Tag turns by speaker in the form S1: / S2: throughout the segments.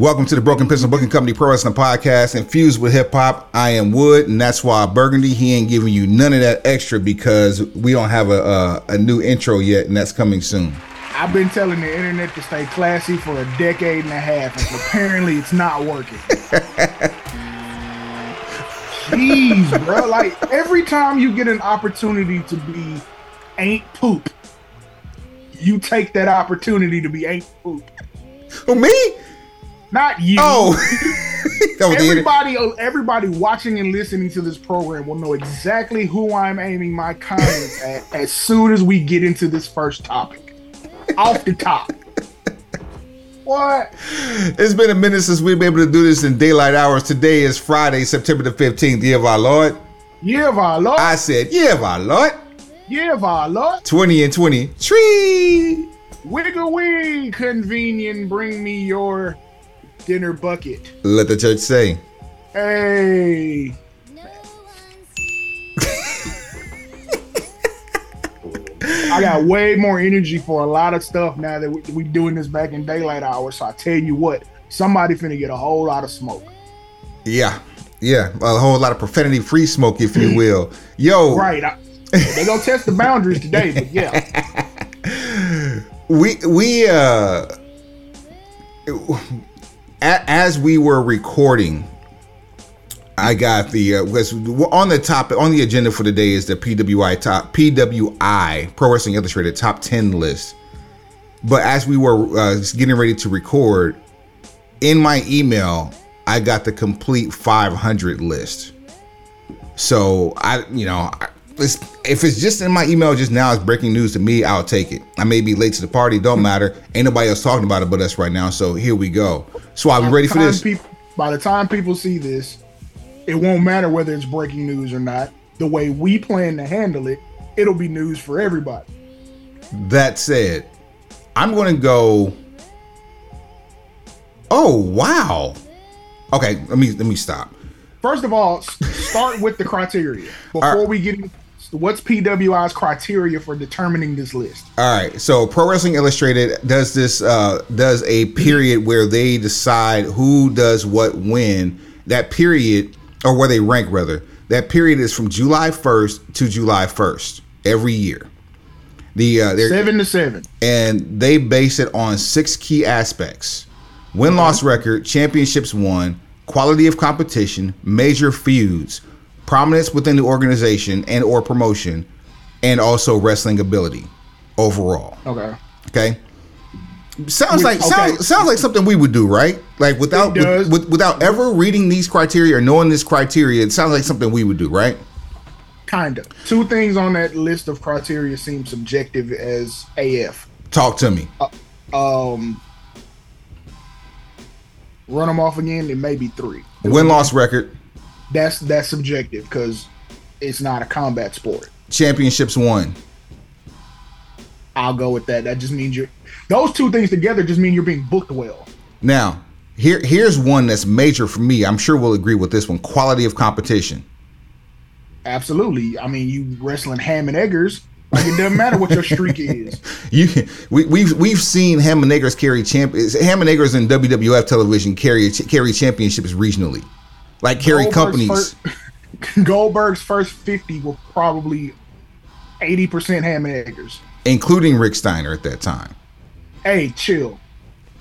S1: Welcome to the Broken Pencil Booking Company Pro Wrestling Podcast, infused with hip hop. I am Wood, and that's why Burgundy. He ain't giving you none of that extra because we don't have a a, a new intro yet, and that's coming soon.
S2: I've been telling the internet to stay classy for a decade and a half, and apparently it's not working. Jeez, bro! Like every time you get an opportunity to be ain't poop, you take that opportunity to be ain't poop.
S1: Who me?
S2: Not you.
S1: Oh, That was the
S2: everybody, everybody watching and listening to this program will know exactly who I'm aiming my comments at as soon as we get into this first topic. Off the top. What?
S1: It's been a minute since we've been able to do this in daylight hours. Today is Friday, September the 15th, year of our Lord.
S2: Yeah, our Lord.
S1: I said, year of our Lord.
S2: Yeah, our Lord.
S1: 20 and 20. Tree.
S2: Wiggle wing, convenient. Bring me your dinner bucket.
S1: Let the church say.
S2: Hey. I got way more energy for a lot of stuff now that we, we doing this back in daylight hours. So I tell you what, somebody finna get a whole lot of smoke.
S1: Yeah. Yeah. A whole lot of profanity free smoke, if you will. Yo.
S2: Right. I, they gonna test the boundaries today, but yeah.
S1: we we uh as we were recording i got the uh on the topic on the agenda for today is the pwi top pwi pro wrestling illustrated top 10 list. But as we were uh, getting ready to record in my email i got the complete 500 list. So I, you know, it's, if it's just in my email just now, it's breaking news to me. I'll take it. I may be late to the party. Don't hmm. matter. Ain't nobody else talking about it but us right now. So here we go. So are we ready for this?
S2: peop- by the time people see this, it won't matter whether it's breaking news or not. The way we plan to handle it, it'll be news for everybody.
S1: That said, I'm going to go. Oh wow. Okay, let me let me stop.
S2: First of all, start with the criteria before
S1: right.
S2: we get in. What's PWI's criteria for determining this list?
S1: All right, so Pro Wrestling Illustrated does this uh does a period where they decide who does what when. That period or where they rank rather. That period is from July 1st to July 1st every year. The uh
S2: Seven to seven.
S1: and they base it on six key aspects win loss record, championships won, quality of competition, major feuds, prominence within the organization and or promotion, and also wrestling ability overall.
S2: Okay.
S1: Okay. Sounds
S2: Which-
S1: like
S2: okay.
S1: sounds, sounds like something we would do, right? Like without with, with, without ever reading these criteria or knowing this criteria, it sounds like something we would do, right?
S2: Kind of. Two things on that list of criteria seem subjective as AF.
S1: Talk to me.
S2: Um, run them off again. It may be three.
S1: Win loss record,
S2: That's that's subjective because it's not a combat sport.
S1: championships won.
S2: I'll go with that. That just means you're. Those two things together just mean you're being booked well.
S1: Now, here here's one that's major for me. I'm sure we'll agree with this one. Quality of competition.
S2: Absolutely. I mean, you wrestling ham and eggers. Like it doesn't matter what your streak is.
S1: You we, we've we've seen Ham and Eggers carry champ Ham and Eggers in WWF television carry carry championships regionally, like carry companies.
S2: First, Goldberg's first fifty were probably eighty percent ham and eggers.
S1: including Rick Steiner at that time.
S2: Hey, chill.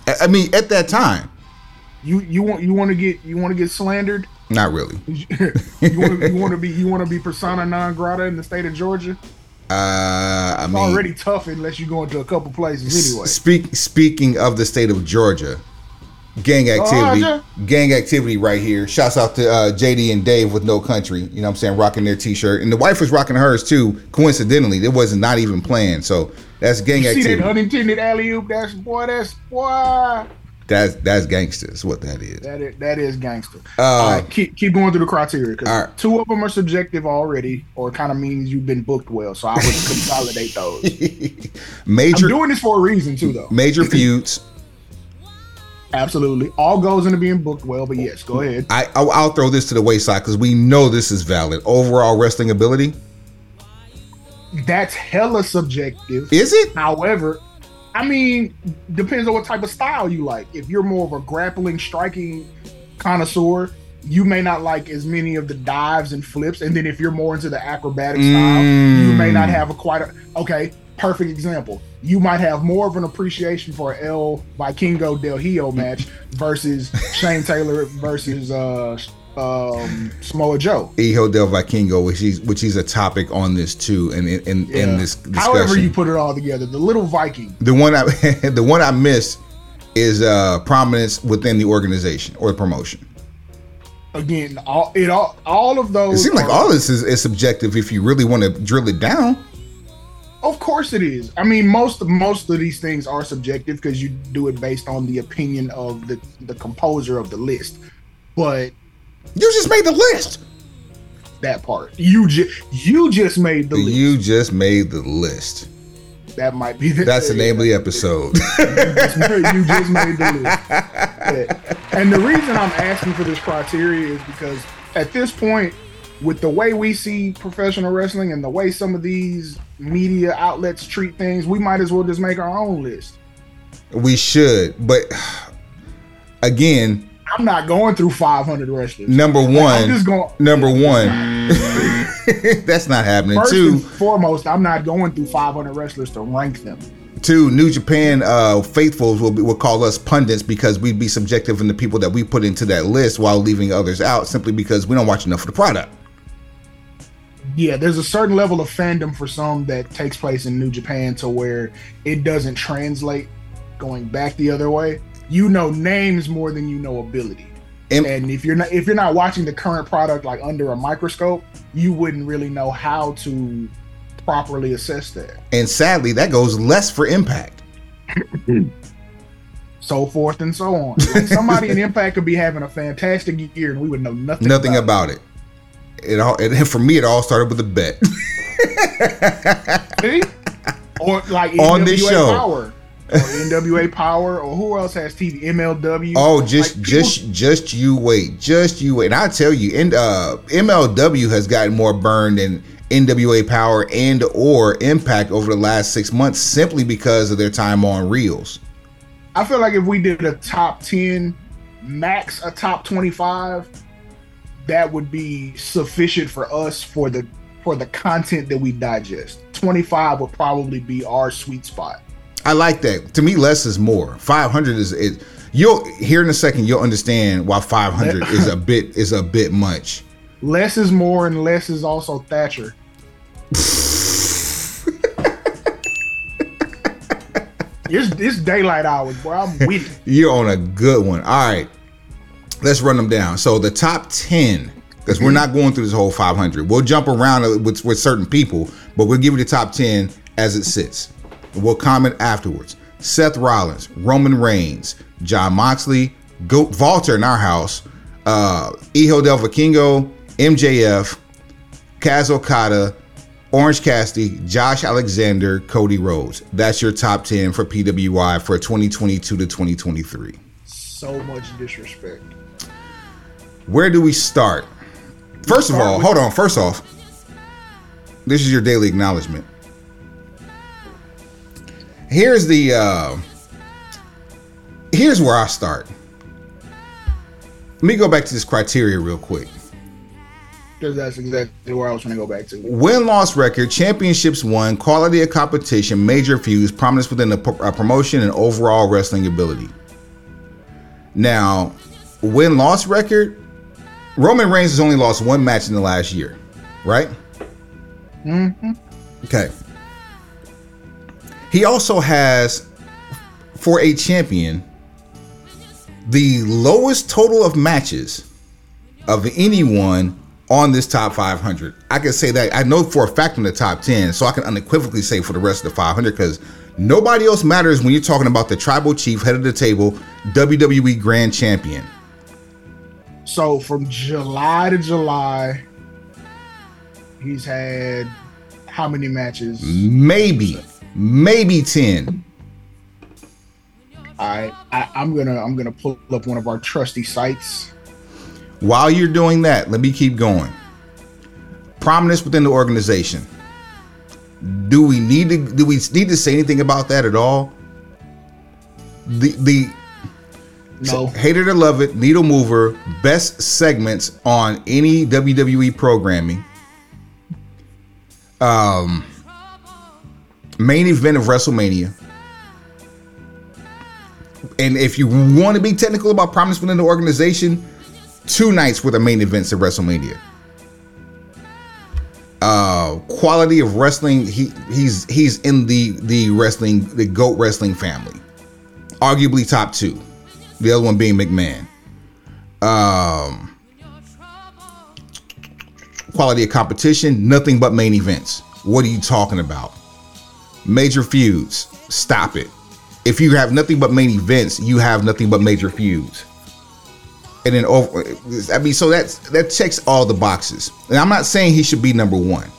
S1: I I mean, at that time,
S2: You you want you want to get you want to get slandered.
S1: not really.
S2: you want you want to be you want to be persona non grata in the state of Georgia.
S1: Uh, I
S2: It's
S1: mean,
S2: already tough unless you go into a couple places anyway.
S1: Speak speaking of the state of Georgia, gang activity,
S2: Georgia.
S1: gang activity right here. Shouts out to uh, JD and Dave with No Country. You know what I'm saying, rocking their t-shirt, and the wife was rocking hers too. Coincidentally, it wasn't even planned. So that's gang
S2: You see that
S1: activity.
S2: unintended alley oop? That's boy. That's boy.
S1: That's that's gangsters. What that is.
S2: That is, that is gangster.
S1: Uh,
S2: all right, keep keep going through the criteria because
S1: right.
S2: two of them are subjective already, or kind of means you've been booked well. So I would consolidate those. I'm
S1: major
S2: doing this for a reason too, though.
S1: major feuds.
S2: Absolutely, all goes into being booked well. But yes, go ahead.
S1: I I'll, I'll throw this to the wayside because we know this is valid. Overall wrestling ability
S2: That's hella subjective.
S1: is it?
S2: However, I mean, depends on what type of style you like. If you're more of a grappling, striking connoisseur, you may not like as many of the dives and flips. And then if you're more into the acrobatic style, you may not mm. have a quite a okay. Perfect example. You might have more of an appreciation for El Vikingo Del Hijo match versus Shane Taylor versus uh um Samoa Joe.
S1: Hijo del Vikingo, which is which is a topic on this too, and in, in, in this discussion.
S2: However you put it all together, the little Viking.
S1: the one I the one I missed is uh prominence within the organization or the promotion.
S2: Again, all it all all of those.
S1: It seems like all this is, is subjective if you really want to drill it down.
S2: Of course it is. I mean, most most of these things are subjective because you do it based on the opinion of the the composer of the list. But
S1: You just made the list.
S2: that part, you just you just made the list.
S1: You just made the list.
S2: that might be the,
S1: That's the name of the episode.
S2: you just made the list. Yeah. And the reason I'm asking for this criteria is because at this point, with the way we see professional wrestling and the way some of these media outlets treat things, we might as well just make our own list.
S1: we should, but again,
S2: I'm not going through 500 wrestlers.
S1: number
S2: I'm
S1: one,
S2: just going.
S1: number one, that's not happening.
S2: First
S1: Two,
S2: and foremost, I'm not going through 500 wrestlers to rank them.
S1: two, New Japan uh, faithfuls will be, will call us pundits because we'd be subjective in the people that we put into that list while leaving others out simply because we don't watch enough of the product.
S2: Yeah, there's a certain level of fandom for some that takes place in New Japan to where it doesn't translate going back the other way. You know names more than you know ability.
S1: And-
S2: And if you're not if you're not watching the current product like under a microscope, you wouldn't really know how to properly assess that.
S1: And sadly, that goes less for impact.
S2: So forth and so on. Like somebody in Impact could be having a fantastic year and we would know nothing.
S1: Nothing
S2: about
S1: about it. It all it, for me. It all started with a bet.
S2: Or like
S1: On this
S2: NWA
S1: show.
S2: Power. Or NWA Power, or who else has TV? MLW.
S1: Oh, just
S2: Like, people-
S1: just just you wait, just you wait. And I tell you, and uh, MLW has gotten more burned than NWA Power and or Impact over the last six months simply because of their time on reels.
S2: I feel like if we did a top ten, max a top twenty-five, that would be sufficient for us for the for the content that we digest. Twenty-five would probably be our sweet spot.
S1: I like that. To me, less is more. Five hundred is it. You'll here in a second. You'll understand why five hundred is a bit is a bit much.
S2: Less is more, and less is also Thatcher. it's, it's daylight hours, bro. I'm with it.
S1: You're on a good one. All right, let's run them down. So the top ten, because we're not going through this whole 500. We'll jump around with with certain people, but we'll give you the top ten as it sits. We'll comment afterwards. Seth Rollins, Roman Reigns, Jon Moxley, Goat Volter in our house, uh, Hijo del Vikingo, MJF, Kaz Okada, Orange Cassidy, Josh Alexander, Cody Rhodes. That's your top 10 for PWI for 2022 to 2023.
S2: So much disrespect.
S1: Where do we start? First of all, hold on. First off, this is your daily acknowledgement. Here's the uh here's where I start. Let me go back to this criteria real quick.
S2: Because that's exactly where I was trying to go back to.
S1: Win loss record, championships won, quality of competition, major feuds, prominence within the uh, promotion, and overall wrestling ability. Now, win loss record, Roman Reigns has only lost one match in the last year, right?
S2: hmm
S1: Okay. He also has, for a champion, the lowest total of matches of anyone on this top 500. I can say that I know for a fact in the top 10, so I can unequivocally say for the rest of the 500 because nobody else matters when you're talking about the tribal chief, head of the table, WWE Grand Champion.
S2: So from July to July, he's had how many matches?
S1: Maybe, maybe 10.
S2: I, I I'm gonna I'm gonna pull up one of our trusty sites.
S1: While you're doing that, let me keep going. Prominence within the organization. Do we need to do we need to say anything about that at all? the the
S2: No.
S1: hate it or love it, needle mover, best segments on any WWE programming. Um, main event of WrestleMania. And if you want to be technical about promise within the organization, two nights were the main events of WrestleMania. Uh, quality of wrestling, he he's he's in the the wrestling the goat wrestling family, arguably top two. The other one being McMahon. Um, quality of competition, nothing but main events. What are you talking about? Major feuds, stop it. If you have nothing but main events, you have nothing but major feuds. And then over, I mean, so that's that checks all the boxes. And I'm not saying he should be number one,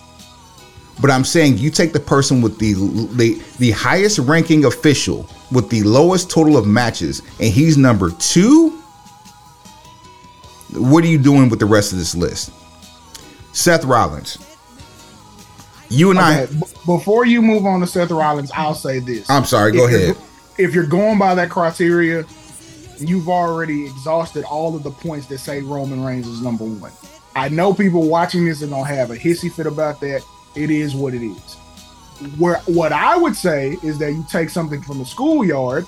S1: but I'm saying you take the person with the the the highest ranking official with the lowest total of matches, and he's number two. What are you doing with the rest of this list? Seth Rollins. You and
S2: Okay,
S1: I.
S2: b- before you move on to Seth Rollins, I'll say this.
S1: I'm sorry. Go
S2: If you're
S1: ahead.
S2: If you're going by that criteria, you've already exhausted all of the points that say Roman Reigns is number one. I know people watching this are gonna have a hissy fit about that. It is what it is. Where what I would say is that you take something from the schoolyard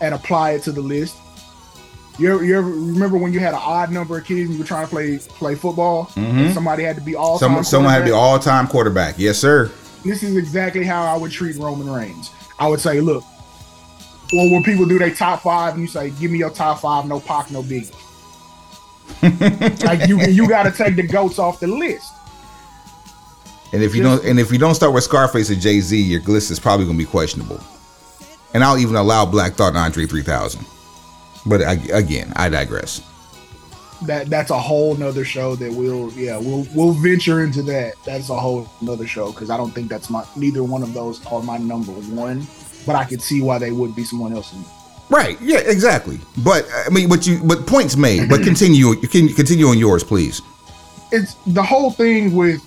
S2: and apply it to the list. You ever, you ever remember when you had an odd number of kids and you were trying to play play football?
S1: Mhm.
S2: And somebody had to be all
S1: Someone, someone had to be all time quarterback. Yes, sir.
S2: this is exactly how I would treat Roman Reigns. I would say, look, well, when people do their top five, and you say, give me your top five, no Pac, no Biggie. like you, you got to take the goats off the list.
S1: And if you don't, and if you don't start with Scarface or Jay Z, your list is probably going to be questionable. And I'll even allow Black Thought and Andre 3000. But I, again, I digress.
S2: That that's a whole nother show that we'll yeah we'll we'll venture into that. That's a whole nother show because I don't think that's my neither one of those are my number one. But I could see why they would be someone else's.
S1: Right? Yeah, exactly. But I mean, but you, but points made. But continue. You can continue on yours, please.
S2: it's the whole thing with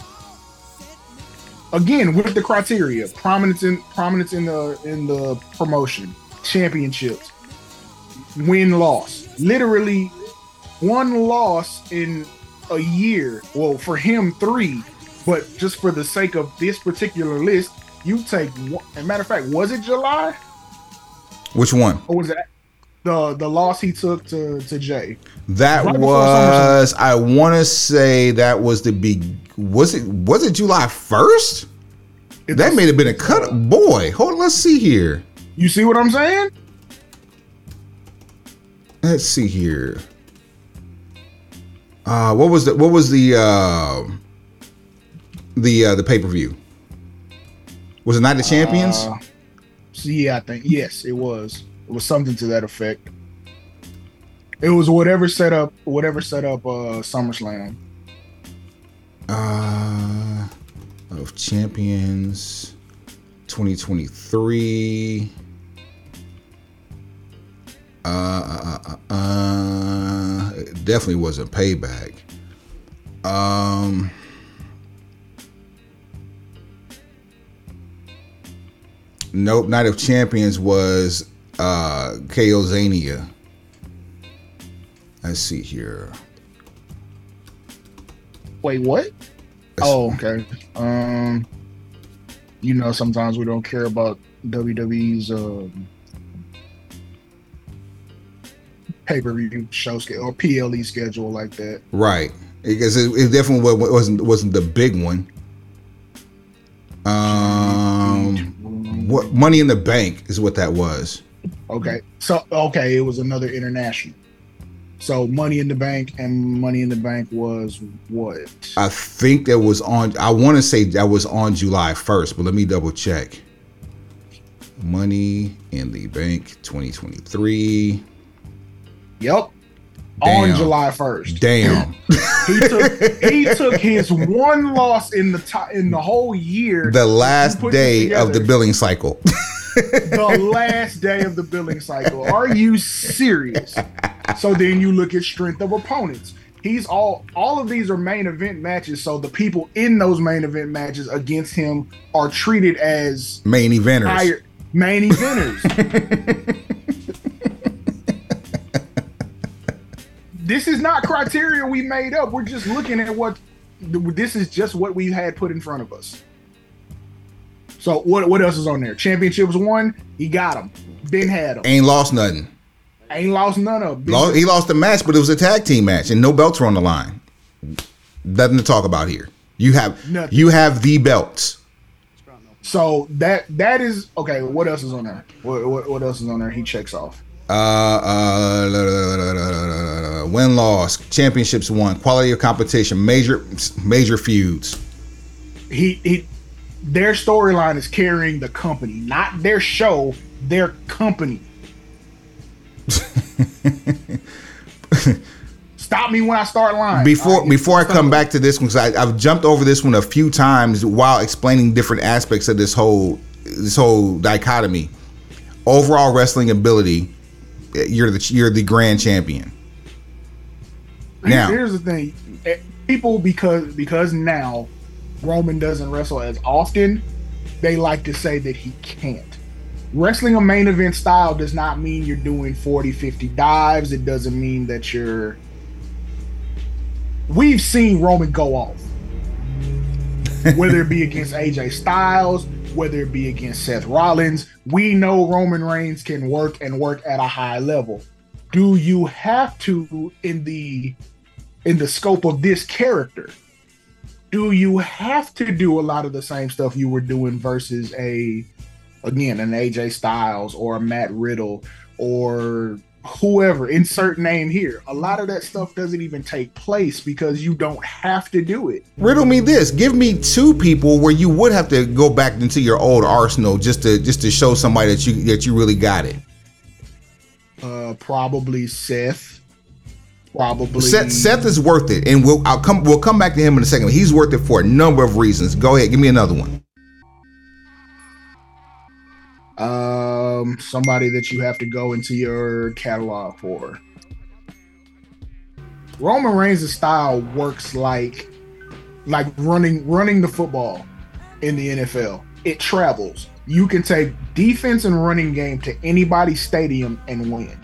S2: again with the criteria prominence in prominence in the in the promotion championships win loss literally one loss in a year. Well for him three. But just for the sake of this particular list you take one as a matter of fact was it july?
S1: Which one?
S2: or was it the the loss he took to to jay
S1: That
S2: Right
S1: was. I want to say that was the big. Was it? Was it July first? That may have been a cut. Boy, hold on. Let's see here.
S2: you see what i'm saying
S1: Let's see here. Uh, what was the what was the uh, the uh, the pay per view? Was it Night of Champions?
S2: Uh, yeah, I think yes, it was. Was something to that effect. It was whatever set up, whatever set up uh SummerSlam.
S1: Uh, of Champions, twenty twenty three. Uh, uh, uh, uh, it definitely wasn't payback. Um, nope. Night of Champions was uh KO Zania. Let's see here.
S2: Wait, what? Oh, okay. Um, you know, sometimes we don't care about WWE's um, pay per view show schedule or PLE schedule like that.
S1: Right, because it, it definitely wasn't wasn't the big one. Um, what Money in the Bank is what that was.
S2: Okay, so okay, it was another international. So Money in the Bank and Money in the Bank was what?
S1: I think that was on. I want to say that was on July first, but let me double check. Money in the Bank 2023.
S2: Yep.
S1: Damn.
S2: On July first,
S1: Damn,
S2: he took he took his one loss in the top in the whole year.
S1: the last day of the billing cycle.
S2: the last day of the billing cycle. Are you serious? So then you look at strength of opponents. He's all all of these are main event matches, so the people in those main event matches against him are treated as
S1: main eventers.
S2: Higher, main eventers. this is not criteria we made up. We're just looking at what this is just what we had put in front of us. So what what else is on there? Championships won. He got them. Ben had them.
S1: Ain't lost nothing.
S2: Ain't lost none of them.
S1: Lost, he lost the match, but it was a tag team match, and no belts were on the line. Nothing to talk about here. You have
S2: Nothing.
S1: you have the belts.
S2: So that that is okay. What else is on there? What what, what else is on there? He checks off.
S1: Uh, uh, win loss, championships won, quality of competition, major major feuds.
S2: He he. Their storyline is carrying the company, not their show. Their company. Stop me when I start lying.
S1: Before
S2: right,
S1: before I come back to this one, because I've jumped over this one a few times while explaining different aspects of this whole this whole dichotomy. Overall wrestling ability, you're the you're the grand champion. Now,
S2: here's the thing: people because because now Roman doesn't wrestle as often, they like to say that he can't. Wrestling a main event style does not mean you're doing 40, 50 dives. It doesn't mean that you're. We've seen Roman go off, whether it be against AJ Styles, whether it be against Seth Rollins. We know Roman Reigns can work and work at a high level. Do you have to in the in the scope of this character? Do you have to do a lot of the same stuff you were doing versus a again an AJ Styles or a Matt Riddle or whoever insert name here? A lot of that stuff doesn't even take place because you don't have to do it.
S1: Riddle me this: give me two people where you would have to go back into your old arsenal just to just to show somebody that you that you really got it.
S2: uh probably Seth probably
S1: Seth, Seth is worth it, and we'll I'll come we'll come back to him in a second. He's worth it for a number of reasons. Go ahead, give me another one.
S2: um somebody that you have to go into your catalog for roman reigns' style works like like running running the football in the nfl it travels you can take defense and running game to anybody's stadium and win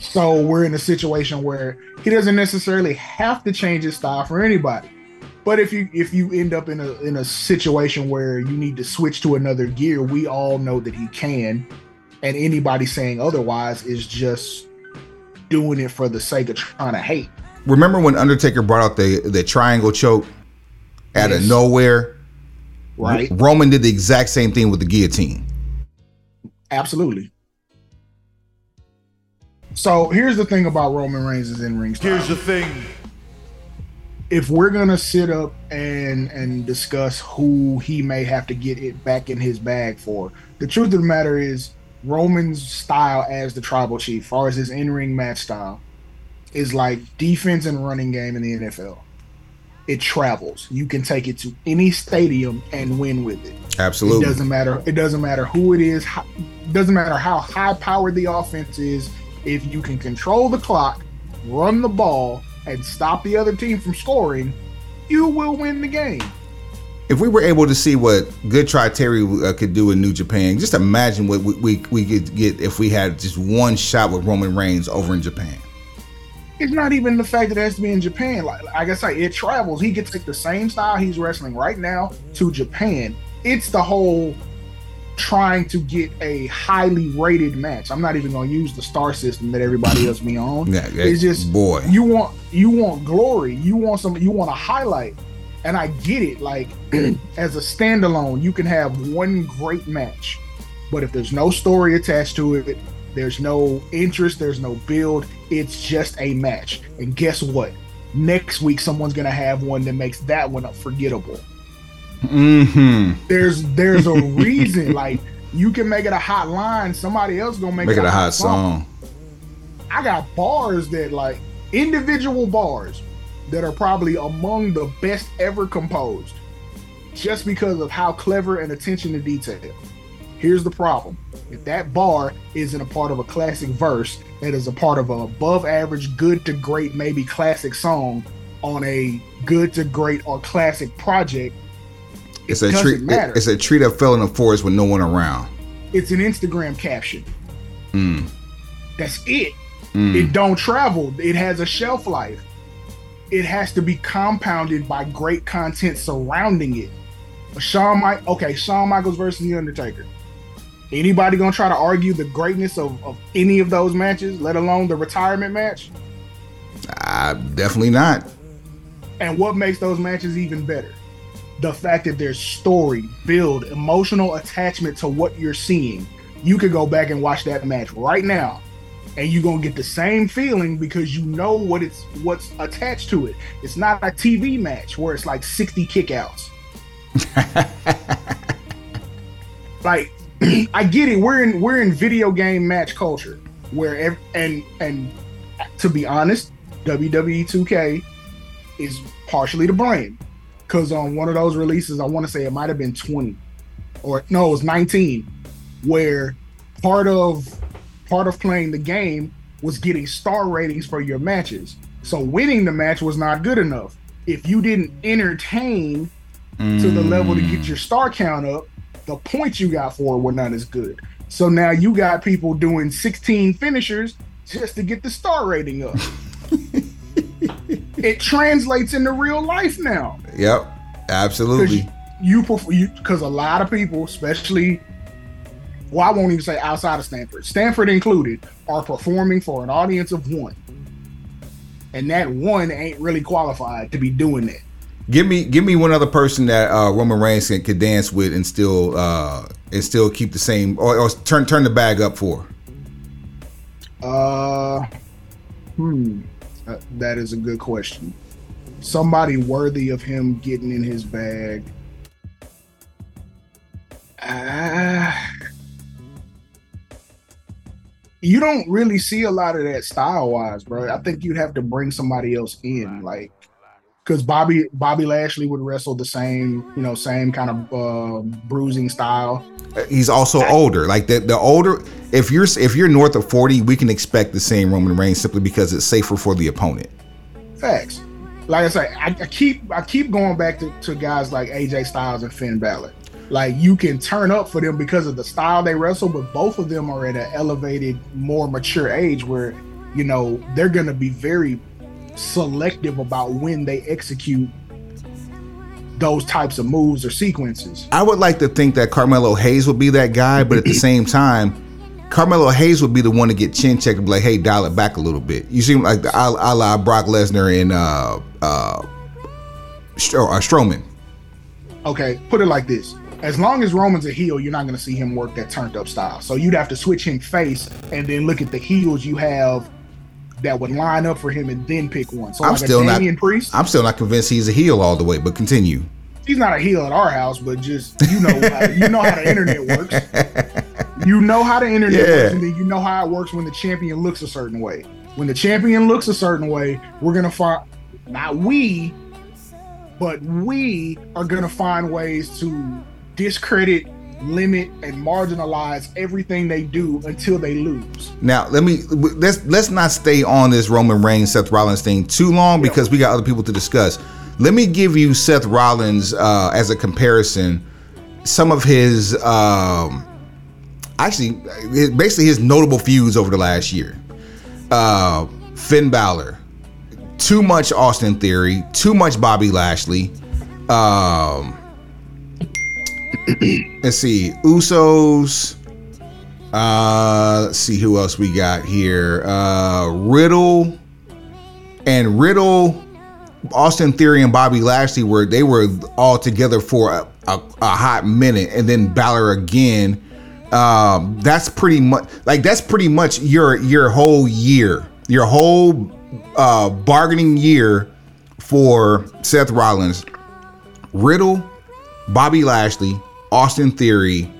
S2: so we're in a situation where he doesn't necessarily have to change his style for anybody but if you if you end up in a in a situation where you need to switch to another gear, we all know that he can, and anybody saying otherwise is just doing it for the sake of trying to hate.
S1: Remember when Undertaker brought out the the triangle choke out of nowhere?
S2: Right?
S1: Roman did the exact same thing with the guillotine.
S2: Absolutely. So here's the thing about Roman Reigns' in ring style.
S3: Here's the thing.
S2: if we're gonna sit up and and discuss who he may have to get it back in his bag for, the truth of the matter is Roman's style as the tribal chief, far as his in-ring match style, is like defense and running game in the NFL. It travels. You can take it to any stadium and win with it.
S1: Absolutely.
S2: It doesn't matter. It doesn't matter who it is. How, doesn't matter how high powered the offense is. If you can control the clock, run the ball, and stop the other team from scoring, you will win the game.
S1: If we were able to see what Good Try Terry uh, could do in New Japan, just imagine what we, we, we could get if we had just one shot with Roman Reigns over in Japan.
S2: It's not even the fact that it has to be in Japan. Like, like I say, it travels. He gets take the same style he's wrestling right now to Japan. It's the whole trying to get a highly rated match. I'm not even going to use the star system that everybody else be on.
S1: Yeah,
S2: It's just
S1: boy.
S2: you want you want glory you want some you want a highlight and i get it like as a standalone you can have one great match but if there's no story attached to it there's no interest there's no build it's just a match and guess what next week someone's gonna have one that makes that one forgettable
S1: Mm-hmm.
S2: there's there's a reason like you can make it a hot line somebody else gonna make,
S1: Make it a hot song.
S2: I got bars that like individual bars that are probably among the best ever composed just because of how clever and attention to detail. Here's the problem. If that bar isn't a part of a classic verse, that is a part of a above average, good to great, maybe classic song on a good to great or classic project,
S1: It's a tree.
S2: matter.
S1: It's a tree that fell in the forest with no one around.
S2: it's an Instagram caption.
S1: Mm.
S2: That's it. Mm. It don't travel. It has a shelf life. It has to be compounded by great content surrounding it. Shawn Mike, okay, Shawn Michaels versus The Undertaker. Anybody gonna try to argue the greatness of, of any of those matches, let alone the retirement match?
S1: Uh, definitely not.
S2: And what makes those matches even better? The fact that there's story, build, emotional attachment to what you're seeing. You could go back and watch that match right now, and you're gonna get the same feeling because you know what it's what's attached to it. It's not a TV match where it's like 60 kickouts. like I get it. We're in we're in video game match culture where ev- and and to be honest, WWE 2K is partially to blame because on one of those releases, I want to say it might have been 20 or no, it was 19, where part of part of playing the game was getting star ratings for your matches. So winning the match was not good enough. If you didn't entertain mm. to the level to get your star count up, the points you got for it were not as good. So now you got people doing 16 finishers just to get the star rating up. it translates into real life now.
S1: Yep, absolutely.
S2: You because a lot of people, especially, well, I won't even say outside of Stamford, Stamford included, are performing for an audience of one, and that one ain't really qualified to be doing that.
S1: Give me, give me one other person that uh, Roman Reigns can, could dance with and still uh, and still keep the same or, or turn turn the bag up for.
S2: Uh, hmm. Uh, that is a good question. Somebody worthy of him getting in his bag. Uh, you don't really see a lot of that style wise, bro. I think you'd have to bring somebody else in, like because Bobby Bobby Lashley would wrestle the same, you know, same kind of uh, bruising style.
S1: He's also older. Like the the older, if you're if you're north of forty, we can expect the same Roman Reigns simply because it's safer for the opponent.
S2: Facts. Like I say, I, I keep I keep going back to, to guys like AJ Styles and Finn Balor. Like you can turn up for them because of the style they wrestle, but both of them are at an elevated, more mature age where you know they're gonna be very selective about when they execute those types of moves or sequences.
S1: I would like to think that Carmelo Hayes would be that guy, but at the same time, Carmelo Hayes would be the one to get chin checked and be like, "Hey, dial it back a little bit." You seem like the a, a la Brock Lesnar and uh, uh, uh, Strowman.
S2: Okay, put it like this: as long as Roman's a heel, you're not going to see him work that turned up style. So you'd have to switch him face and then look at the heels you have that would line up for him and then pick one. So
S1: I'm like still not. Priest, I'm still not convinced he's a heel all the way. But continue.
S2: He's not a heel at our house, but just you know, you know how the internet works. You know how the internet yeah. works, and then you know how it works when the champion looks a certain way. When the champion looks a certain way, we're gonna find not we, but we are gonna find ways to discredit limit and marginalize everything they do until they lose.
S1: Now, let me let's let's not stay on this Roman Reigns Seth Rollins thing too long because we got other people to discuss. Let me give you Seth Rollins uh, as a comparison. Some of his um, actually basically his notable feuds over the last year. Uh, Finn Balor, too much Austin Theory, too much Bobby Lashley. Um, let's see, Usos. Uh, let's see who else we got here. Uh, Riddle and Riddle, Austin Theory, and Bobby Lashley were they were all together for a, a, a hot minute, and then Balor again. Um, that's pretty much like that's pretty much your your whole year, your whole uh, bargaining year for Seth Rollins, Riddle, Bobby Lashley, Austin Theory,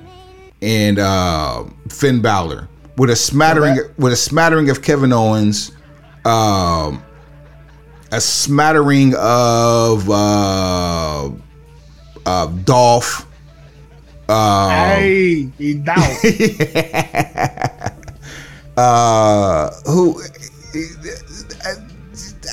S1: and uh, Finn Balor with a smattering with a smattering of Kevin Owens, um, a smattering of uh, uh, Dolph.
S2: Um, hey, he down.
S1: uh, who?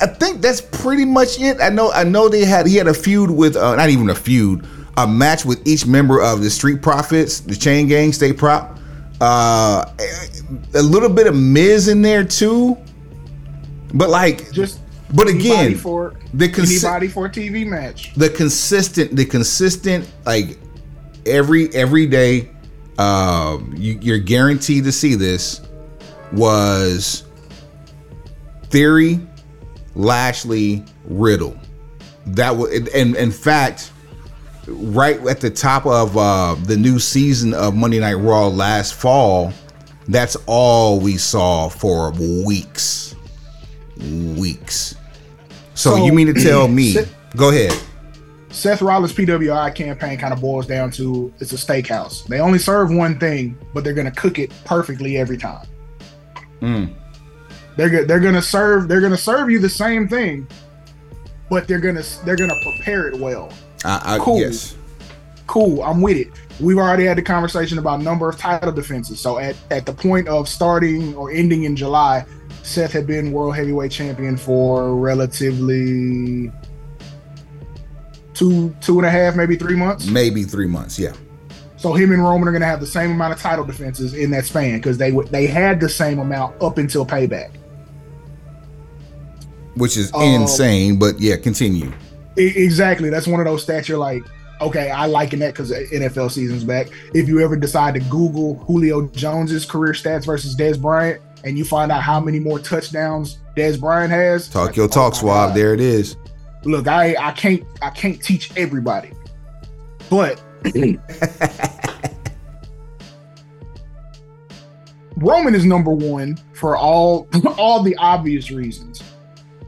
S1: I think that's pretty much it. I know. I know they had. He had a feud with. Uh, not even a feud a match with each member of the Street Profits, the Chain Gang, State Prop. Uh, a little bit of Miz in there too. But like,
S2: Just
S1: but again,
S2: for
S1: the consi-
S2: anybody for TV match.
S1: the consistent the consistent like every every day um you, you're guaranteed to see this was theory lashley riddle that was and in fact right at the top of uh the new season of monday night raw last fall that's all we saw for weeks weeks so,
S2: So-
S1: you mean to tell me go ahead
S2: Seth Rollins' PWI campaign kind of boils down to it's a steakhouse. They only serve one thing, but they're gonna cook it perfectly every time.
S1: Mm.
S2: They're they're gonna serve they're gonna serve you the same thing, but they're gonna they're gonna prepare it well.
S1: I, I,
S2: Cool.
S1: Yes.
S2: Cool, I'm with it. We've already had the conversation about number of title defenses. So at, at the point of starting or ending in July, Seth had been world heavyweight champion for relatively two two and a half, maybe three months.
S1: Maybe three months. Yeah.
S2: So him and Roman are going to have the same amount of title defenses in that span because they w- they had the same amount up until Payback.
S1: Which is
S2: Um,
S1: insane, but yeah, continue.
S2: Exactly, that's one of those stats you're like, okay, I liken that because NFL season's back. If you ever decide to Google Julio Jones's career stats versus Dez Bryant, and you find out how many more touchdowns Dez Bryant has,
S1: Talk
S2: like,
S1: your
S2: oh
S1: talk, Swab.
S2: God.
S1: There it is.
S2: Look, I I can't I can't teach everybody, but Roman is number one for all all the obvious reasons.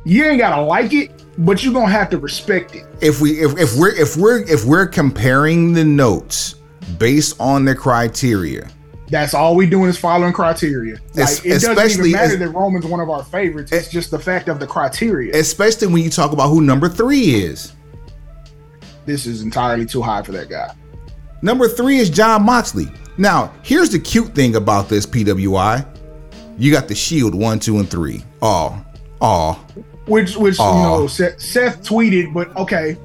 S2: You ain't gotta like it, but you're gonna have to respect it.
S1: If we if, if we're if we're if we're comparing the notes based on the criteria,
S2: That's all we doing is following criteria. Like it doesn't even matter
S1: as-
S2: that Roman's one of our favorites. It's just the fact of the criteria.
S1: especially when you talk about who number three is.
S2: this is entirely too high for that guy.
S1: Number three is Jon Moxley. Now, here's the cute thing about this PWI. You got the Shield one, two, and three. Oh, oh,
S2: Which, which
S1: Aw.
S2: you know, Seth, Seth tweeted, but okay,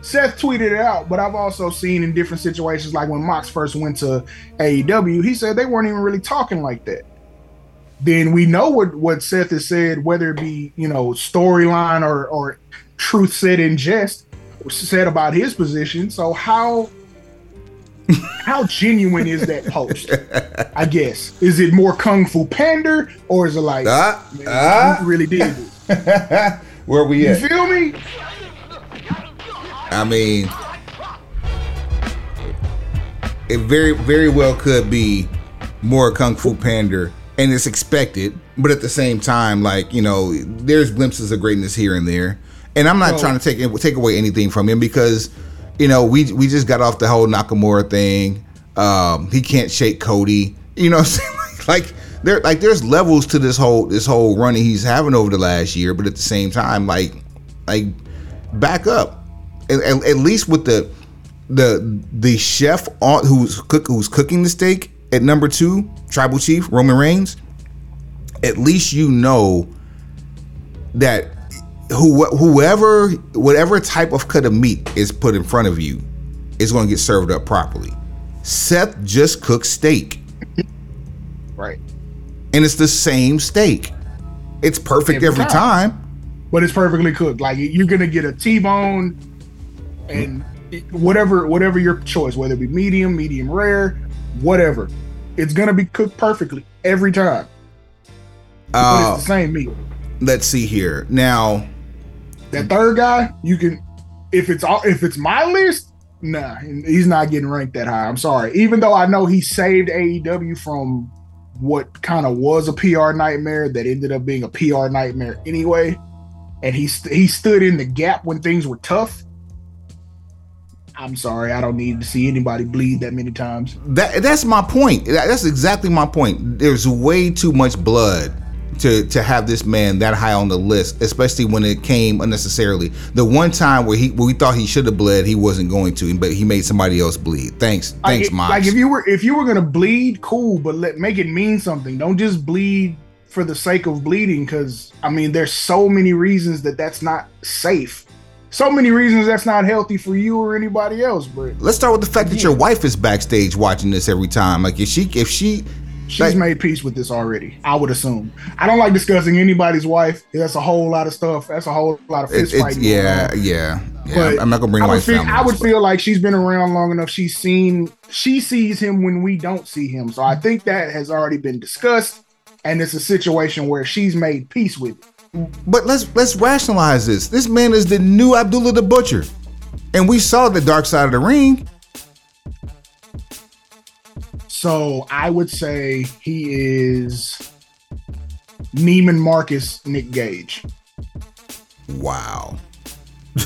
S2: Seth tweeted it out. But I've also seen in different situations, like when Mox first went to AEW, he said they weren't even really talking like that. Then we know what what Seth has said, whether it be you know storyline or or truth said in jest, said about his position. So how how genuine is that post? I guess is it more Kung Fu Panda or is it like
S1: Ah,
S2: man, you really did this?
S1: Where we
S2: You
S1: at?
S2: feel me?
S1: I mean, it very, very well could be more Kung Fu Panda, and it's expected. But at the same time, like you know, there's glimpses of greatness here and there. And I'm not
S2: Well-
S1: trying to take take away anything from him because you know we we just got off the whole Nakamura thing. Um, he can't shake Cody. You know, what I'm saying? like there like there's levels to this whole this whole run he's having over the last year. But at the same time, like like back up at, at, at least with the the the chef on who's cook who's cooking the steak at number two tribal chief roman reigns at least you know that who whoever whatever type of cut of meat is put in front of you is going to get served up properly seth just cooked steak. And it's the same steak it's perfect
S2: Every
S1: every,
S2: time.
S1: time.
S2: But it's perfectly cooked. Like you're gonna get a T-bone and it- whatever whatever your choice, whether it be medium, medium rare, whatever. It's gonna be cooked perfectly every time. But
S1: Uh,
S2: it's the same meat.
S1: let's see here now
S2: That third guy, you can if it's all if it's my list, nah, he's not getting ranked that high. I'm sorry. Even though I know he saved AEW from what kind of was a PR nightmare that ended up being a PR nightmare anyway, and he st- he stood in the gap when things were tough. I'm sorry, I don't need to see anybody bleed that many times.
S1: That that's my point. That's exactly my point. There's way too much blood to to have this man that high on the list, especially when it came unnecessarily. The one time where he where we thought he should have bled, he wasn't going to, but he made somebody else bleed. Thanks, thanks,
S2: like,
S1: Mox.
S2: like if you were if you were gonna bleed, cool, but let make it mean something. Don't just bleed for the sake of bleeding, because I mean, there's so many reasons that that's not safe. So many reasons that's not healthy for you or anybody else. But
S1: Let's start with the fact that your wife is backstage watching this every time. Like if she if she
S2: She's made peace with this already. I would assume. I don't like discussing anybody's wife. That's a whole lot of stuff. That's a whole lot of fist fighting.
S1: yeah, yeah, yeah.
S2: But
S1: I'm not gonna bring
S2: I
S1: my
S2: would, feel. I would feel like she's been around long enough. She's seen, she sees him when we don't see him. So I think that has already been discussed, and it's a situation where she's made peace with it.
S1: But let's let's rationalize this. This man is the new Abdullah the Butcher, and we saw the dark side of the ring.
S2: So I would say he is Neiman Marcus Nick Gage.
S1: Wow.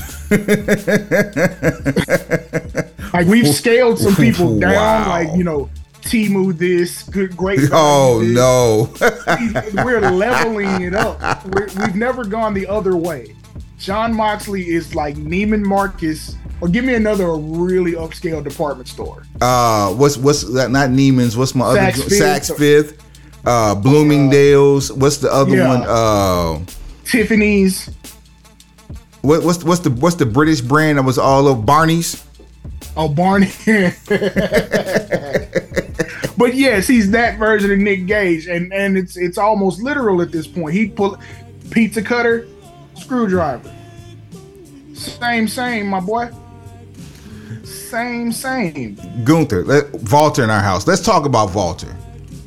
S2: Like we've scaled some people down,
S1: Wow.
S2: like you know, Temu this, good great.
S1: Oh
S2: Value
S1: no.
S2: We're leveling it up. We're, we've never gone the other way. Jon Moxley is like Neiman Marcus, or give me another really upscale department store.
S1: uh, what's what's that? Not Neiman's. What's my other
S2: Saks
S1: joint?
S2: Fifth.
S1: Saks Fifth. Uh, Bloomingdale's. What's the other
S2: Yeah.
S1: one? Uh,
S2: Tiffany's.
S1: what, what's what's the what's the British brand that was all of Barney's?
S2: Oh, Barney. but yes, he's that version of Nick Gage, and and it's it's almost literal at this point. He pull pizza cutter, screwdriver. Same, same, my boy. Same, same.
S1: Gunther. Let, Walter in our house. Let's talk about Walter.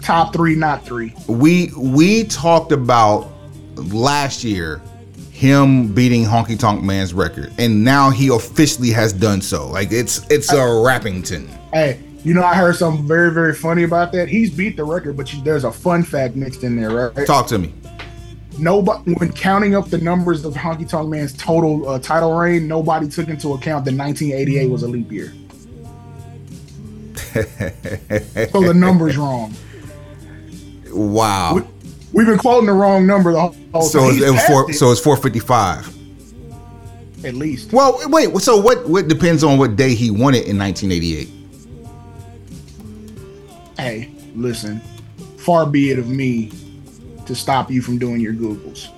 S2: Top three, not three.
S1: we we talked about last year him beating Honky Tonk Man's record, and now he officially has done so. Like it's it's a Rappington.
S2: Hey, you know I heard something very very funny about that. He's beat the record, but you, there's a fun fact mixed in there, right?
S1: Talk to me.
S2: Nobody, when counting up the numbers of Honky Tonk Man's total uh, title reign, nobody took into account that 1988 was a leap year. so the number's wrong.
S1: Wow.
S2: We- We've been quoting the wrong number the whole
S1: So
S2: time.
S1: it's, it was four.
S2: it,
S1: So it's four fifty five.
S2: at least.
S1: Well, wait. So what? What depends on what day he won it in nineteen eighty eight.
S2: Hey, listen. Far be it of me to stop you from doing your googles.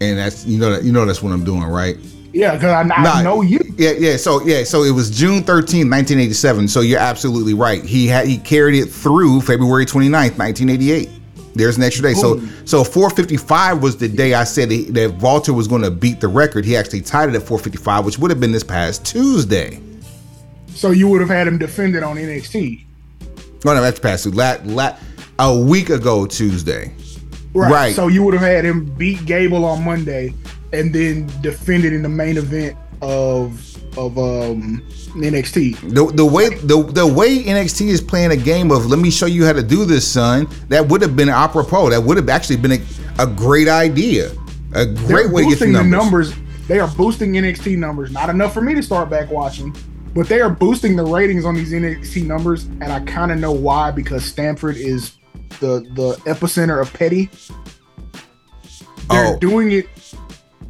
S1: And that's you know that you know that's what I'm doing, right?
S2: Yeah, because I, I
S1: Nah,
S2: know you.
S1: Yeah, yeah. So yeah, so it was June 13th, 1987. So you're absolutely right. He had he carried it through February 29th, 1988. There's an extra day. So
S2: Boom.
S1: so 455 was the day I said that, that Walter was going to beat the record. He actually tied it at 455, which would have been this past Tuesday.
S2: So you would have had him defended on NXT.
S1: Oh no, that's past la, la, a week ago Tuesday.
S2: Right.
S1: Right.
S2: So you would have had him beat Gable on Monday and then defended in the main event of of um NXT.
S1: The, the way the, the way NXT is playing a game of let me show you how to do this, son. That would have been apropos. That would have actually been a, a great idea. A
S2: They're
S1: great way to get
S2: boosting
S1: the
S2: the
S1: numbers.
S2: numbers. They are boosting NXT numbers. Not enough for me to start back watching, but they are boosting the ratings on these NXT numbers, and I kind of know why because Stamford is the the epicenter of petty. They're
S1: Oh.
S2: doing it.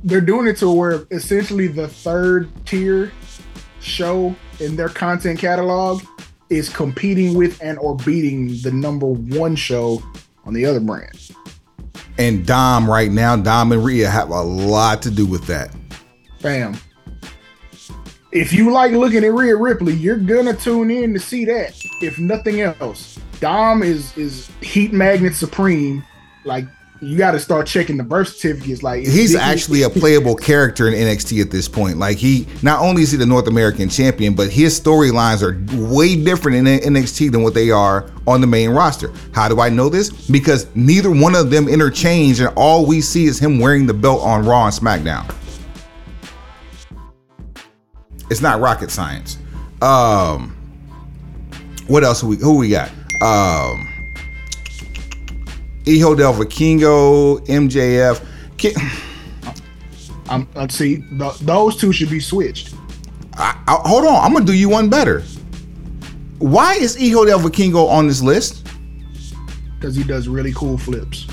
S2: They're doing it to where essentially the third tier show in their content catalog is competing with and or beating the number one show on the other brand.
S1: And Dom right now, Dom and Rhea have a lot to do with that.
S2: Bam. If you like looking at Rhea Ripley, you're gonna tune in to see that. If nothing else, Dom is is heat magnet supreme. Like you got to start checking the birth certificates. Like
S1: He's
S2: this-
S1: actually a playable character in NXT at this point. Like he not only is he the North American champion, but his storylines are way different in NXT than what they are on the main roster. How do I know this? Because neither one of them interchange, and all we see is him wearing the belt on Raw and SmackDown. It's not rocket science. Um, what else? We who we got? Um, Hijo del Vikingo, MJF.
S2: Um, let's see. Th- those two should be switched.
S1: I, I, hold on, I'm gonna do you one better. Why is Hijo del Vikingo on this list?
S2: because he does really cool flips.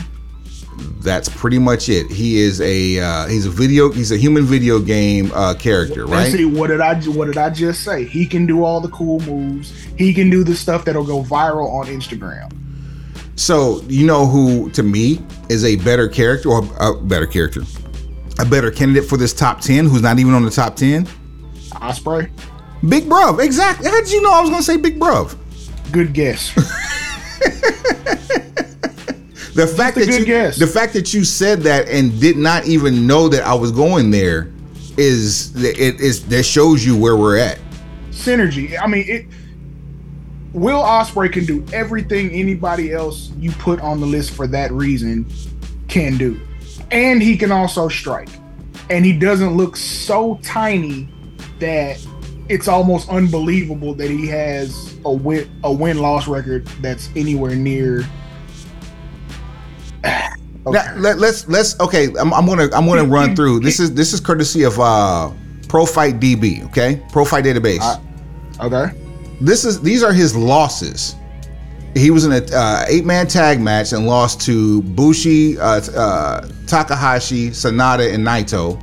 S1: That's pretty much it. He is a uh, he's a video he's a human video game uh, character,
S2: And
S1: right?
S2: see what did I what did I just say? He can do all the cool moves. He can do the stuff that'll go viral on Instagram.
S1: So you know who to me is a better character or a better character, a better candidate for this top ten, who's not even on the top ten.
S2: Ospreay,
S1: Big Bruv, exactly. How did you know I was gonna say Big Bruv?
S2: good guess.
S1: the fact that you
S2: guess.
S1: the fact that you said that and did not even know that I was going there is it is that shows you where we're at.
S2: Synergy. I mean, it. Will Ospreay can do everything anybody else you put on the list for that reason can do, and he can also strike, and he doesn't look so tiny that it's almost unbelievable that he has a win a win loss record that's anywhere near. Okay.
S1: Now, let, let's let's okay. I'm, I'm gonna I'm gonna run through. This is this is courtesy of uh Pro Fight DB. Okay, Pro Fight Database.
S2: Uh, Okay.
S1: this is these are his losses. He was in a uh, eight man tag match and lost to Bushi, uh, uh, Takahashi, Sanada, and Naito.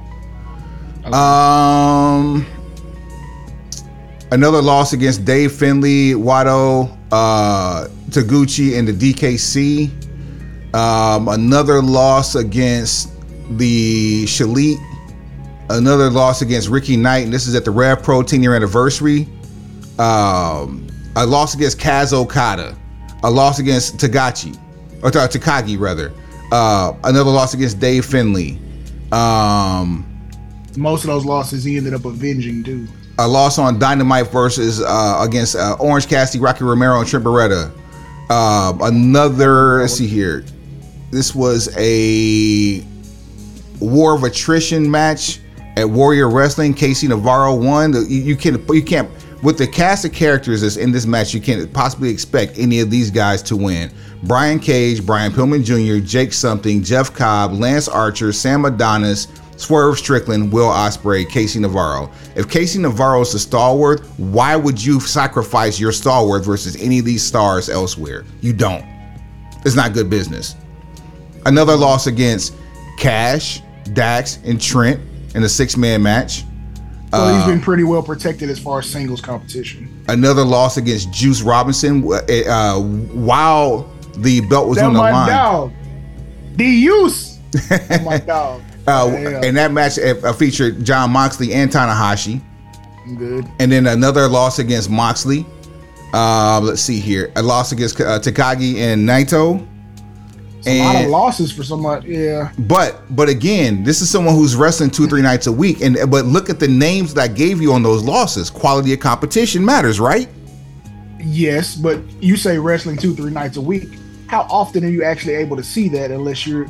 S1: Um, another loss against Dave Finlay, Wato, uh, Taguchi, and the DKC. Um, another loss against the Shalit. Another loss against Ricky Knight, and this is at the Rev Pro 10 year anniversary. Um, a loss against Kaz Okada. A loss against Tagachi, or Ta- Takagi rather. Uh, another loss against Dave Finlay. Um,
S2: Most of those losses he ended up avenging too.
S1: a loss on Dynamite versus uh, against uh, Orange Cassidy, Rocky Romero, and Trent Beretta. Um, another, let's see here. This was a war of attrition match at Warrior Wrestling. Casey Navarro won. You, you can you can't with the cast of characters that's in this match. You can't possibly expect any of these guys to win. Brian Cage, Brian Pillman Jr., Jake Something, Jeff Cobb, Lance Archer, Sam Adonis, Swerve Strickland, Will Ospreay, Casey Navarro. If Casey Navarro is the stalwart, why would you sacrifice your stalwart versus any of these stars elsewhere? You don't. It's not good business. Another loss against Cash, Dax, and Trent in a six-man match.
S2: So
S1: Uh,
S2: he's been pretty well protected as far as singles competition.
S1: Another loss against Juice Robinson uh, while the belt was
S2: That
S1: on the
S2: my
S1: line.
S2: dog. The use. my dog.
S1: Uh,
S2: Yeah,
S1: And that match uh, featured Jon Moxley and Tanahashi.
S2: I'm good.
S1: And then another loss against Moxley. Uh, let's see here. A loss against uh, Takagi and Naito.
S2: A lot of losses for somebody. Yeah.
S1: But but again, this is someone who's wrestling two three nights a week, and but look at the names that I gave you on those losses. Quality of competition matters, right?
S2: Yes, but you say wrestling two, three nights a week. How often are you actually able to see that unless you're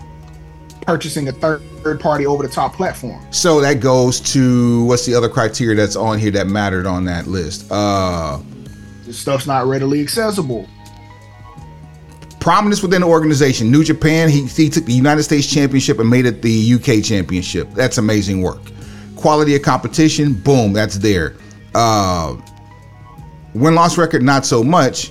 S2: purchasing a third, third party over the top platform?
S1: So that goes to what's the other criteria that's on here that mattered on that list? Uh,
S2: This stuff's not readily accessible.
S1: Prominence within the organization. New Japan, he, he took the United States Championship and made it the UK Championship. That's amazing work. Quality of competition, boom, that's there. Uh, Win loss record, not so much.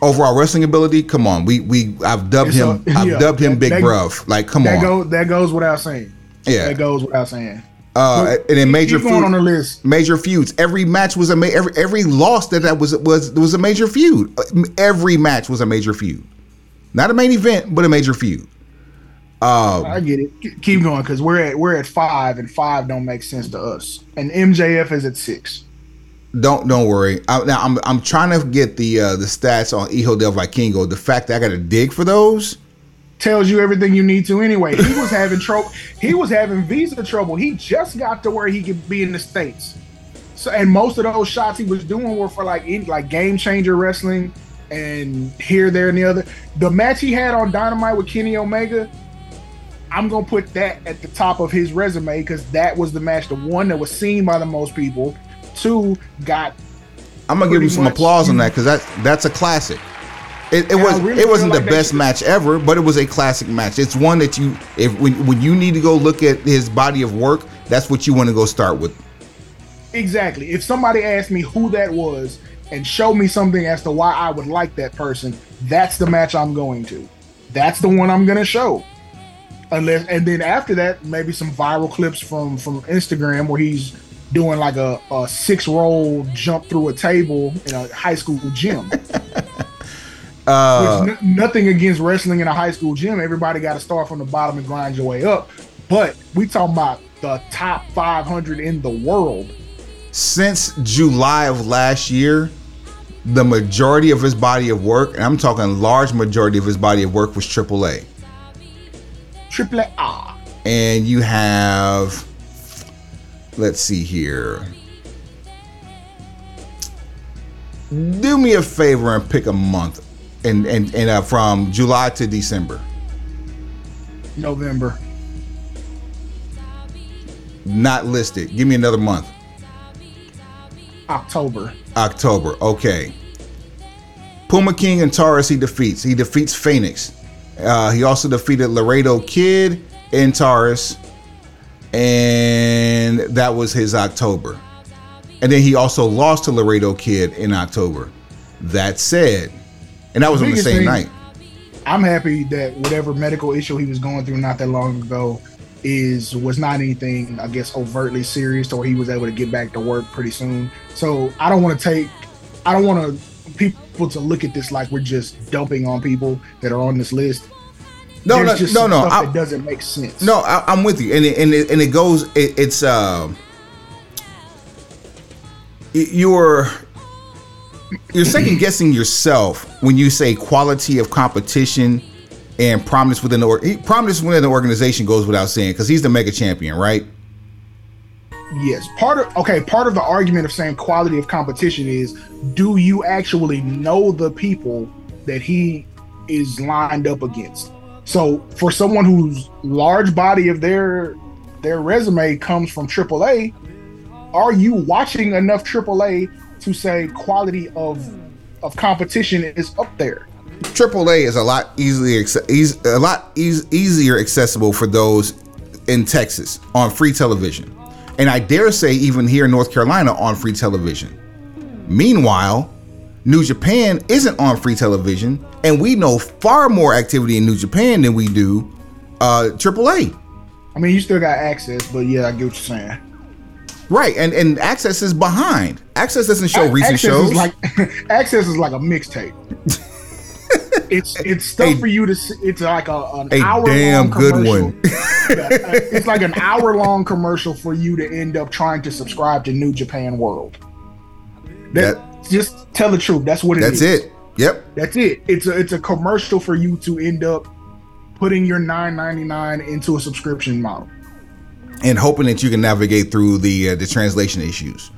S1: Overall wrestling ability, come on. We we I've dubbed
S2: It's
S1: him. I've
S2: yeah,
S1: dubbed him Big
S2: that-
S1: Bruv. Like, come
S2: That
S1: on.
S2: goes that goes without saying.
S1: yeah.
S2: That goes without saying.
S1: Uh, and then major feud-
S2: on the list.
S1: major feuds. Every match was a ma- every every loss that that was was was a major feud. Uh, Every match was a major feud. Not a main event, but a major feud. Uh,
S2: I get it. Keep going because we're at we're at five and five don't make sense to us. And MJF is at six.
S1: don't don't worry. I, now I'm I'm trying to get the uh, the stats on Hijo del Vikingo. The fact that I got to dig for those.
S2: Tells you everything you need to anyway. He was having trouble. He was having visa trouble. He just got to where he could be in the states. So and most of those shots he was doing were for like in, like game changer wrestling and here, there, and the other. The match he had on Dynamite with Kenny Omega, I'm gonna put that at the top of his resume because that was the match, the one that was seen by the most people. Two got
S1: I'm gonna give
S2: you
S1: some applause on that because that's that's a classic. It, it was
S2: really
S1: it wasn't
S2: feel
S1: the best match ever, but it was a classic match. It's one that you if when when you need to go look at his body of work, that's what you want to go start with.
S2: Exactly. If somebody asked me who that was and show me something as to why I would like that person, that's the match I'm going to. That's the one I'm going to show. Unless and then after that, maybe some viral clips from from Instagram where he's doing like a, a six roll jump through a table in a high school gym.
S1: Uh,
S2: n- nothing against wrestling in a high school gym. Everybody got to start from the bottom and grind your way up. But we talking about the top 500 in the world.
S1: since July of last year, the majority of his body of work, and I'm talking large majority of his body of work was AAA.
S2: Triple A.
S1: And you have, let's see here. Do me a favor and pick a month, and and and uh, from July to December.
S2: November.
S1: Not listed. Give me another month.
S2: October.
S1: October. Okay. Puma King and Taurus he defeats. He defeats Phoenix. Uh, he also defeated Laredo Kid and Taurus, and that was his October. And then he also lost to Laredo Kid in October. That said, and that was on the same
S2: thing,
S1: night.
S2: I'm happy that whatever medical issue he was going through not that long ago is was not anything I guess overtly serious, or he was able to get back to work pretty soon. So I don't want to take, I don't want to people to look at this like we're just dumping on people that are on this list.
S1: No, no, no, no.
S2: I, it doesn't make sense.
S1: No, I, am with you, and it, and it, and it goes. It, it's uh, you're you're second guessing yourself when you say quality of competition and prominence within the or prominence within the organization goes without saying because he's the mega champion, right?
S2: Yes. Part of okay, part of the argument of saying quality of competition is do you actually know the people that he is lined up against? So for someone whose large body of their their resume comes from AAA, are you watching enough AAA to say quality of of competition is up there?
S1: AAA is a lot easily a lot e- easier accessible for those in Texas on free television, and I dare say even here in North Carolina on free television. Meanwhile, New Japan isn't on free television, and we know far more activity in New Japan than we do uh, AAA.
S2: I mean, you still got access, but yeah, I get what you're saying.
S1: Right, and and Access is behind. Access doesn't show recent
S2: access
S1: shows.
S2: Is like Access is like a mixtape. it's it's stuff hey, for you to. See. It's like a an
S1: a
S2: hour
S1: damn
S2: long
S1: good one.
S2: it's like an hour long commercial for you to end up trying to subscribe to New Japan World. That, that just tell the truth. That's what it
S1: that's
S2: is.
S1: it. Yep.
S2: That's it. It's a it's a commercial for you to end up putting your nine ninety nine into a subscription model
S1: and hoping that you can navigate through the uh, the translation issues.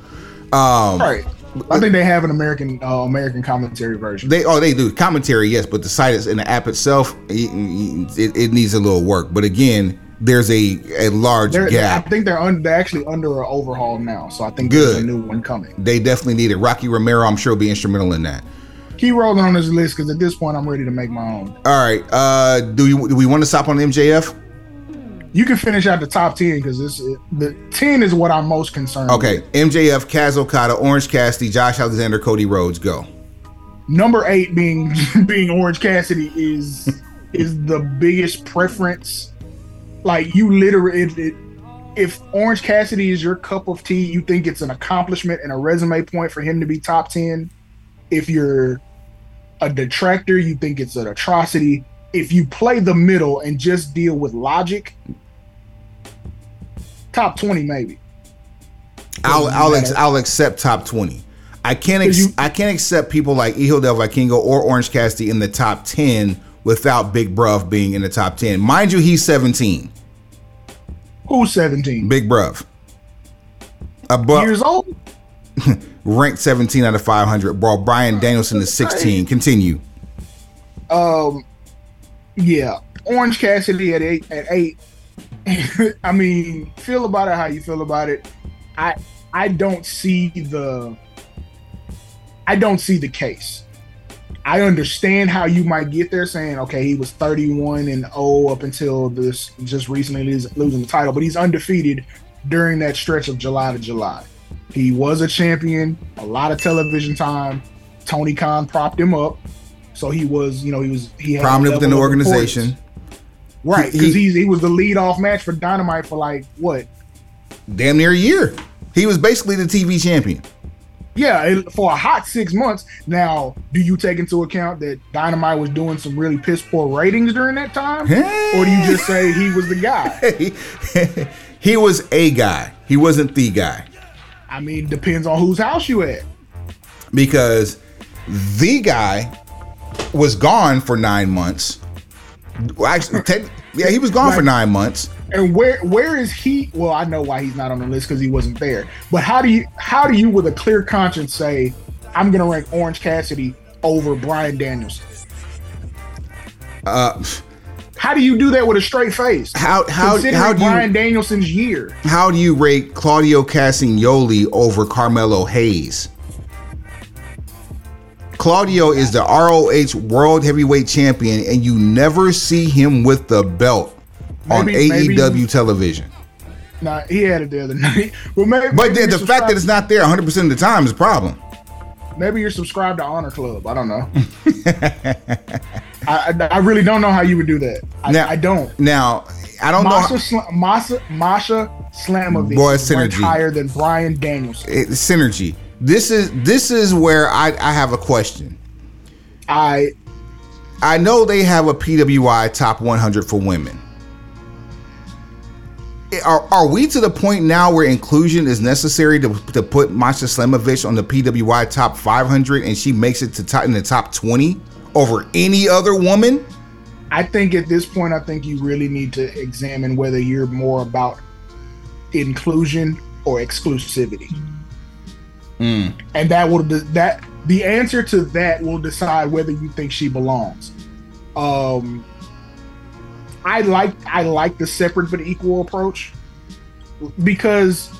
S1: Um,
S2: right. I think they have an American uh, American commentary version.
S1: They oh they do commentary yes, but the site is in the app itself it, it needs a little work. But again, there's a a large
S2: they're,
S1: gap.
S2: I think they're un, they're actually under an overhaul now, so I think Good. there's a new one coming.
S1: They definitely need it. Rocky Romero, I'm sure, will be instrumental in that.
S2: Keep rolling on this list because at this point, I'm ready to make my own.
S1: All right. Uh, do you do we want to stop on MJF?
S2: You can finish out the top 10 because this the 10 is what I'm most concerned
S1: okay.
S2: with.
S1: MJF, Kaz Okada, Orange Cassidy, Josh Alexander, Cody Rhodes, go.
S2: Number eight being being Orange Cassidy is is the biggest preference. Like you literally it, it, if Orange Cassidy is your cup of tea, you think it's an accomplishment and a resume point for him to be top 10. If you're a detractor, you think it's an atrocity if you play the middle and just deal with logic, top 20 maybe.
S1: I'll I'll, ex- I'll accept top 20. I can't ex- you, I can't accept people like Hijo del Vikingo or Orange Cassidy in the top 10 without Big Bruv being in the top 10. Mind you, he's 17.
S2: Who's 17?
S1: Big Bruv.
S2: Above, Years old?
S1: ranked 17 out of 500. Bro, Bryan Danielson is 16. Continue.
S2: Um, yeah, Orange Cassidy at eight. At eight, I mean, feel about it how you feel about it. I I don't see the I don't see the case. I understand how you might get there saying, okay, he was 31 and 0 up until this just recently losing the title, but he's undefeated during that stretch of July to July. He was a champion, a lot of television time. Tony Khan propped him up. So he was, you know, he was he had
S1: prominent within the organization.
S2: Right, because he, he, was the lead off match for Dynamite for like what?
S1: Damn near a year. He was basically the TV champion.
S2: Yeah, for a hot six months. Now, do you take into account that Dynamite was doing some really piss poor ratings during that time, or do you just say he was the
S1: guy? he was a guy. He wasn't the guy.
S2: I mean, depends on whose house you at.
S1: Because The guy was gone for nine months. Actually, tech- yeah, he was gone for nine months.
S2: And where where is he? Well, I know why he's not on the list because he wasn't there. But how do you how do you with a clear conscience say I'm gonna rank Orange Cassidy over Bryan Danielson?
S1: Uh,
S2: How do you do that with a straight face?
S1: how how how do you
S2: Bryan Danielson's year?
S1: how do you rate Claudio Castagnoli over Carmelo Hayes? Claudio is the ROH World Heavyweight Champion, and you never see him with the belt on
S2: Maybe- maybe-
S1: AEW television.
S2: Nah, he had it the other night. Well, maybe,
S1: But
S2: maybe
S1: the, the fact that it's not there 100% of the time is a problem.
S2: maybe you're subscribed to Honor Club. I don't know. I, I I really don't know how you would do that. I,
S1: Now-
S2: I don't.
S1: Now, I don't know.
S2: Masha, Sl- Masha, Masha Slamovich
S1: Boy,
S2: is
S1: synergy.
S2: higher than Bryan Danielson.
S1: it- synergy. This is this is where I, I have a question.
S2: I
S1: I know they have a PWI top 100 for women. Eh, are, are we to the point now where inclusion is necessary to, to put Masha Slamovich on the PWI top 500 and she makes it to top, in the top 20 over any other woman?
S2: I think at this point, I think you really need to examine whether you're more about inclusion or exclusivity,
S1: Mm.
S2: and that will that the answer to that will decide whether you think she belongs. Um, I like I like the separate but equal approach because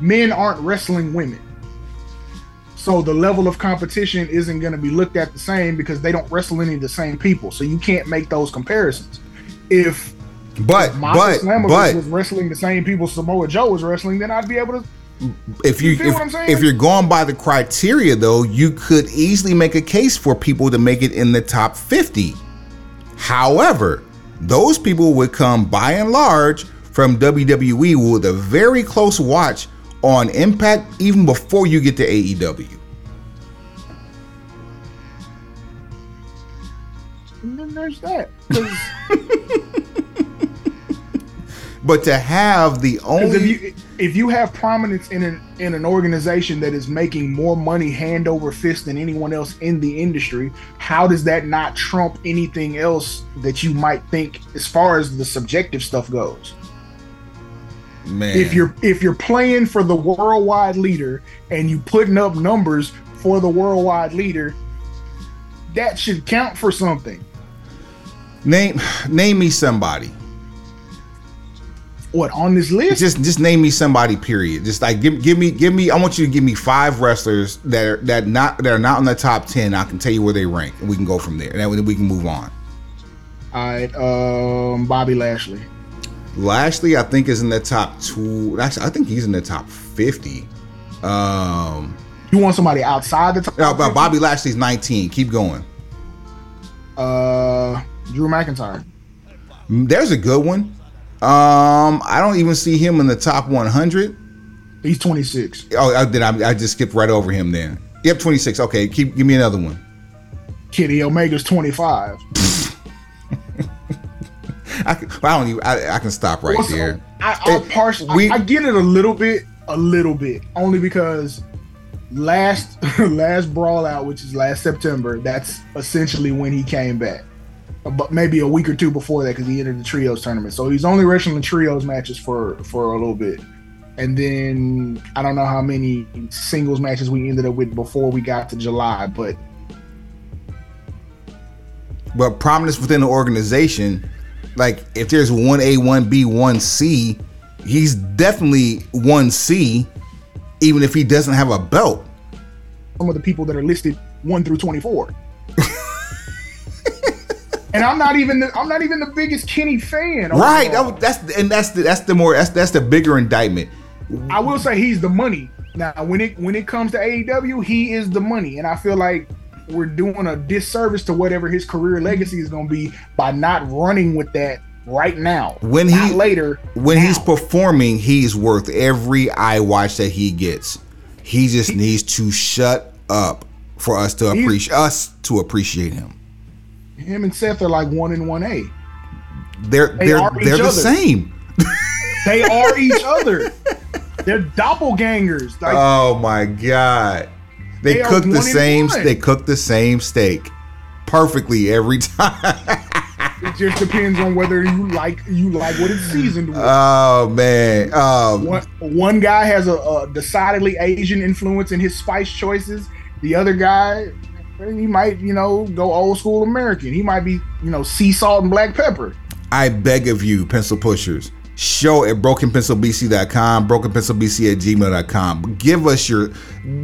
S2: men aren't wrestling women. So the level of competition isn't going to be looked at the same because they don't wrestle any of the same people. So you can't make those comparisons. If
S1: But
S2: Masha
S1: but but
S2: was wrestling the same people Samoa Joe was wrestling, then I'd be able to.
S1: If you,
S2: You
S1: if,
S2: what I'm saying?
S1: if you're going by the criteria though, you could easily make a case for people to make it in the top 50. However, those people would come by and large from WWE with a very close watch on Impact even before you get to AEW.
S2: And then there's that.
S1: But to have the only
S2: if you have prominence in an in an organization that is making more money hand over fist than anyone else in the industry, how does that not trump anything else that you might think as far as the subjective stuff goes?
S1: man,
S2: If you're if you're playing for the worldwide leader and you putting up numbers for the worldwide leader, that should count for something.
S1: name name me somebody.
S2: What on this list?
S1: just just name me somebody period. Just like give, give me give me i want you to give me five wrestlers that are that not that are not on the top 10 i can tell you where they rank and we can go from there. And then we can move on.
S2: All right, um, Bobby Lashley.
S1: lashley i think is in the top two. Actually i think he's in the top 50 um
S2: You want somebody outside the top?
S1: no, but bobby lashley's 19 keep going.
S2: Uh, Drew McIntyre.
S1: there's a good one um i don't even see him in the top 100
S2: He's 26.
S1: oh i did i, I just skipped right over him then yep 26 okay keep give me another one
S2: Kenny Omega's 25.
S1: I, can, I don't even. I, I can stop right there.
S2: I,
S1: It- we-
S2: I, I get it a little bit, a little bit, only because last last brawl out, which is last September, that's essentially when he came back. But maybe a week or two before that, because he entered the trios tournament. So he's only wrestling the trios matches for for a little bit, and then I don't know how many singles matches we ended up with before we got to July, but
S1: But prominence within the organization, like if there's one A, one B, one C, he's definitely one C, even if he doesn't have a belt.
S2: some of the people that are listed one through twenty four. and I'm not even the I'm not even the biggest Kenny fan.
S1: Right. That, that's and that's the that's the more that's that's the bigger indictment.
S2: I will say he's the money. Now when it when it comes to AEW, he is the money, and I feel like we're doing a disservice to whatever his career legacy is going to be by not running with that right now.
S1: When
S2: Not
S1: he-
S2: later,
S1: When he's performing, he's worth every eye watch that he gets. He just needs to shut up for us to appreciate us to appreciate him.
S2: Him and Seth are like one in one A.
S1: They're
S2: They
S1: they're
S2: are
S1: they're the
S2: other.
S1: same.
S2: They are each other. They're doppelgangers. Like
S1: Oh my god. They,
S2: They
S1: cook the same. They cook the same steak perfectly every time.
S2: It just depends on whether you like you like what it's seasoned with.
S1: oh man. Um,
S2: one, one guy has a, a decidedly Asian influence in his spice choices. The other guy, he might, you know, go old school American. He might be, you know, sea salt and black pepper.
S1: I beg of you, pencil pushers, show at brokenpencilbc.com, brokenpencilbc at gmail.com. Give us your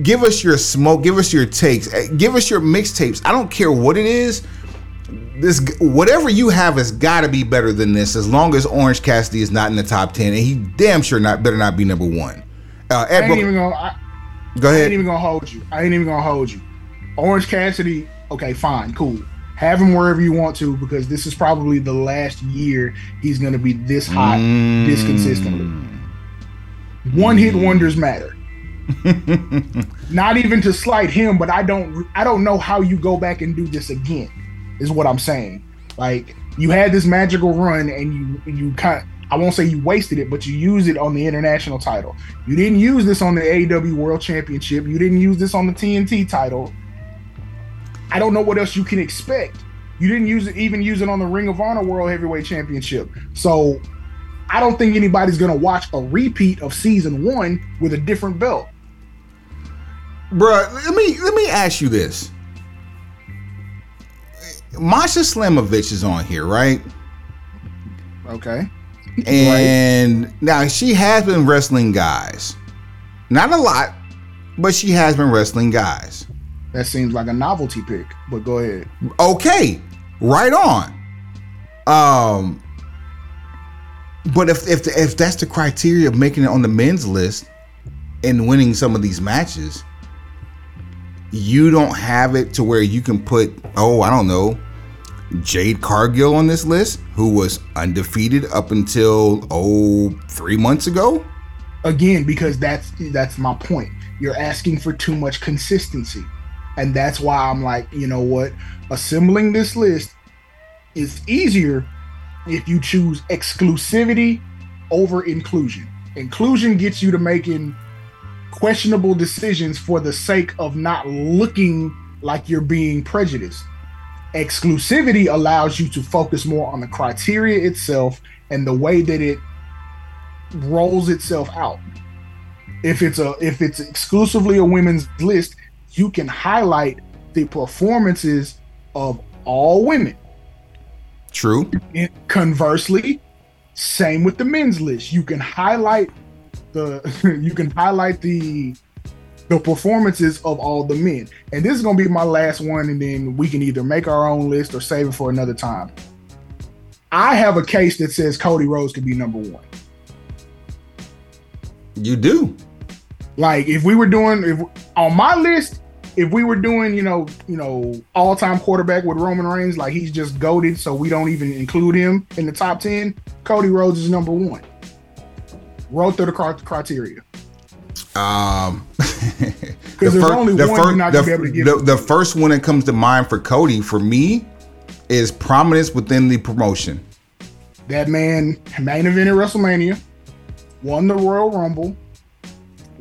S1: give us your smoke, give us your takes, eh, give us your mixtapes. I don't care what it is. This whatever you have has got to be better than this. As long as Orange Cassidy is not in the top ten, and he damn sure not better not be number one. Uh,
S2: I
S1: at
S2: ain't
S1: Bro-
S2: even gonna. I,
S1: go ahead.
S2: I ain't even gonna hold you. I ain't even gonna hold you. Orange Cassidy. Okay, fine, cool. Have him wherever you want to because this is probably the last year he's gonna be this hot, this mm. consistently. One hit mm. wonders matter. Not even to slight him, but I don't. I don't know how you go back and do this again. Is what I'm saying. Like you had this magical run and you you kind. I won't say you wasted it, but you used it on the international title. You didn't use this on the AEW World Championship. You didn't use this on the TNT title. I don't know what else you can expect. You didn't use it, even use it on the Ring of Honor World Heavyweight Championship. So I don't think anybody's gonna watch a repeat of season one with a different belt.
S1: Bruh, let me let me ask you this. Masha Slamovich is on here, right?
S2: Okay.
S1: And now she has been wrestling guys. Not a lot, but she has been wrestling guys.
S2: That seems like a novelty pick, but go ahead.
S1: Okay, right on. Um but if if if that's the criteria of making it on the men's list and winning some of these matches, you don't have it to where you can put oh, I don't know, Jade Cargill on this list, who was undefeated up until oh three months ago.
S2: Again, because that's that's my point. You're asking for too much consistency. And that's why I'm like, you know what? Assembling this list is easier if you choose exclusivity over inclusion. Inclusion gets you to making questionable decisions for the sake of not looking like you're being prejudiced. Exclusivity allows you to focus more on the criteria itself and the way that it rolls itself out. If it's a if it's exclusively a women's list, you can highlight the performances of all women.
S1: True.
S2: And conversely, same with the men's list. You can highlight the you can highlight the the performances of all the men. And this is gonna be my last one, and then we can either make our own list or save it for another time. I have a case that says Cody Rhodes could be number one.
S1: You do.
S2: Like if we were doing if on my list, if we were doing, you know, you know, all time quarterback with Roman Reigns, like he's just goaded, so we don't even include him in the top ten. Cody Rhodes is number one. Wrote through the criteria.
S1: Um,
S2: Because there's only one
S1: the,
S2: able to give.
S1: the, the first one that comes to mind for Cody for me is prominence within the promotion.
S2: that man main event at WrestleMania, won the Royal Rumble,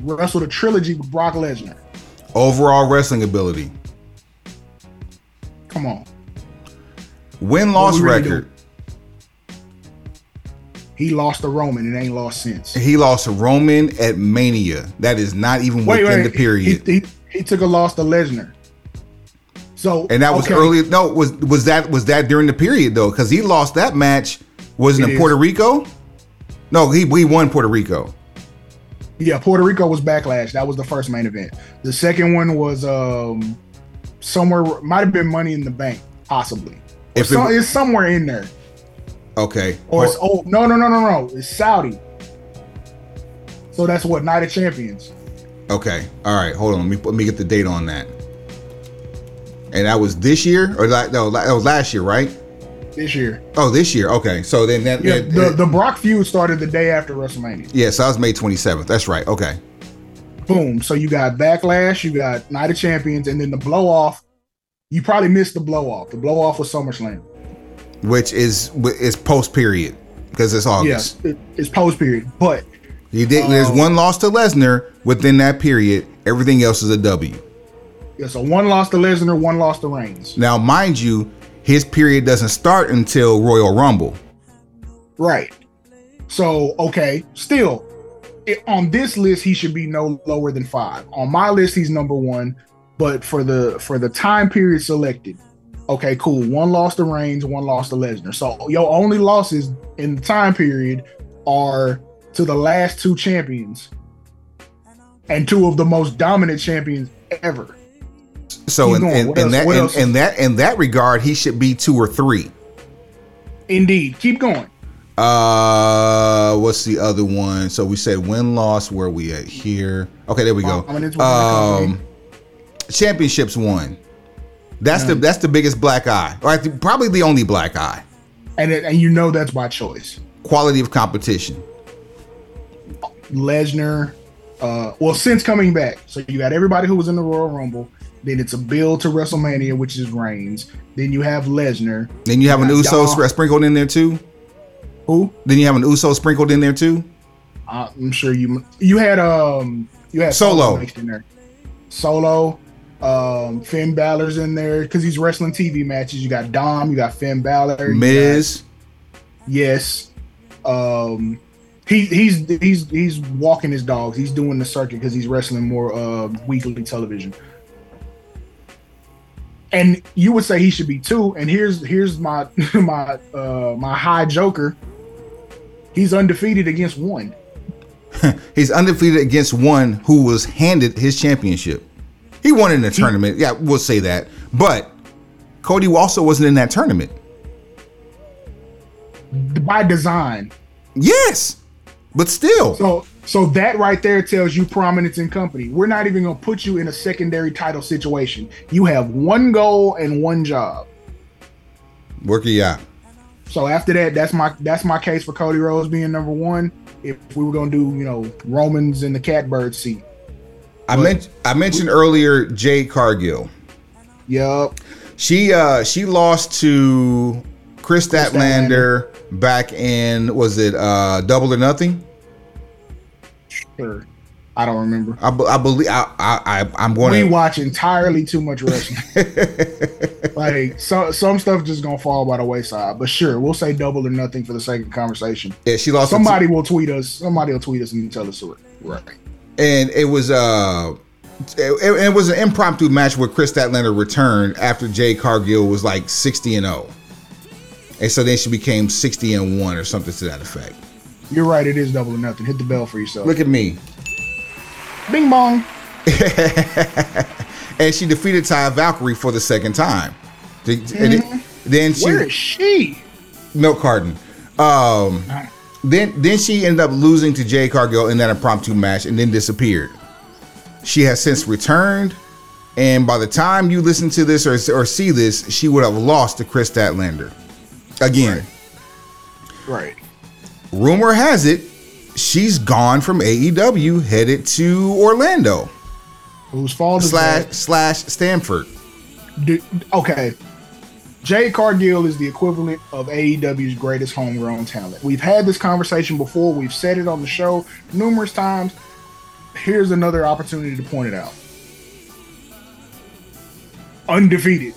S2: wrestled a trilogy with Brock Lesnar.
S1: Overall wrestling ability,
S2: Come on,
S1: win loss
S2: really
S1: record.
S2: he lost to Roman and ain't lost since.
S1: He lost to Roman at Mania. That is not even within the period.
S2: He, he, he took a loss to Lesnar. So
S1: and that was
S2: okay,
S1: early. No, was was that was that during the period though? Because he lost that match. Wasn't
S2: It.
S1: Puerto Rico? No, he he won Puerto Rico.
S2: Yeah, Puerto Rico was backlash. That was the first main event. The second one was um somewhere might have been Money in the Bank, possibly.
S1: If it
S2: it's somewhere in there.
S1: Okay.
S2: Or it's oh no no no no no. It's Saudi. So that's what Night of Champions.
S1: Okay. All right. Hold on. Let me let me get the date on that. And that was this year, or la- no, that was last year, right?
S2: This year.
S1: Oh, this year. Okay. So then that.
S2: Yeah,
S1: that-
S2: the,
S1: that-
S2: the Brock feud started the day after WrestleMania.
S1: yeah. So that was May twenty seventh. That's right. Okay.
S2: Boom. So you got Backlash, you got Night of Champions, and then the blow off. You probably missed the blow off. The blow off was SummerSlam.
S1: Which is is post period because it's August.
S2: Yes, it, it's post period, but
S1: You did. there's
S2: Um,
S1: one loss to Lesnar within that period. Everything else is a W.
S2: Yeah, so one loss to Lesnar, one loss to Reigns.
S1: Now, mind you, his period doesn't start until Royal Rumble.
S2: Right. So okay, still it, on this list he should be no lower than five. On my list he's number one, but for the for the time period selected, okay, cool. One loss to Reigns, one loss to Lesnar. So your only losses in the time period are to the last two champions and two of the most dominant champions ever.
S1: So in, in, in that in, in that in that regard, he should be two or three.
S2: Indeed. Keep going.
S1: Uh, what's the other one? So we said win loss. Where we at here? Okay, there we go.
S2: I'm into one
S1: Um, championships won. That's the that's the biggest black eye, or I probably the only black eye.
S2: And it, and you know that's by choice.
S1: Quality of competition.
S2: Lesnar, uh, well, since coming back, so you got everybody who was in the Royal Rumble. Then it's a build to WrestleMania, which is Reigns. Then you have Lesnar.
S1: Then you have an Uso
S2: Dom.
S1: sprinkled in there too.
S2: Who?
S1: Then you have an Uso sprinkled in there too.
S2: I'm sure you you had um you had
S1: Solo.
S2: mixed in there. Solo, um, Finn Balor's in there because he's wrestling TV matches. You got Dom, you got Finn Balor,
S1: Miz.
S2: got- yes. Um, he he's he's he's walking his dogs. He's doing the circuit because he's wrestling more uh weekly television. And you would say he should be two. And here's here's my my uh my high joker. He's undefeated against one.
S1: He's undefeated against one who was handed his championship. He won in the tournament. Yeah, we'll say that. But Cody also wasn't in that tournament.
S2: by design.
S1: Yes, but still.
S2: So so that right there tells you prominence in company. We're not even gonna put you in a secondary title situation. You have one goal and one job.
S1: Work it out.
S2: So after that, that's my that's my case for Cody Rhodes being number one. If we were gonna do, you know, Romans in the catbird seat.
S1: I mentioned I mentioned earlier Jade Cargill.
S2: Yup.
S1: She uh she lost to Kris Statlander back in was it uh Double or Nothing?
S2: Sure. I don't remember.
S1: I, I believe I I, I I'm going
S2: We
S1: to
S2: watch entirely too much wrestling. like so, some stuff just gonna fall by the wayside. But sure, we'll say double or nothing for the sake of conversation.
S1: yeah she lost
S2: Somebody will tweet us. Somebody will tweet us and tell us the right.
S1: and it was uh it, it was an impromptu match where Kris Statlander returned after Jade Cargill was like 60 and 0. And so then she became 60 and 1 or something to that effect.
S2: You're right. It is double or nothing. Hit the bell for yourself.
S1: Look at me.
S2: Bing bong.
S1: and she defeated Taya Valkyrie for the second time. It- then she
S2: Where is she?
S1: milk carton. Um, then then she ended up losing to Jade Cargill in that impromptu match and then disappeared. She has since returned, and by the time you listen to this or, or see this, she would have lost to Kris Statlander. Again,
S2: Right.
S1: Rumor has it she's gone from AEW, headed to Orlando
S2: Whose fault
S1: slash
S2: that?
S1: slash
S2: Stamford. Okay. Jade Cargill is the equivalent of AEW's greatest homegrown talent. We've had this conversation before. We've said it on the show numerous times. Here's another opportunity to point it out. Undefeated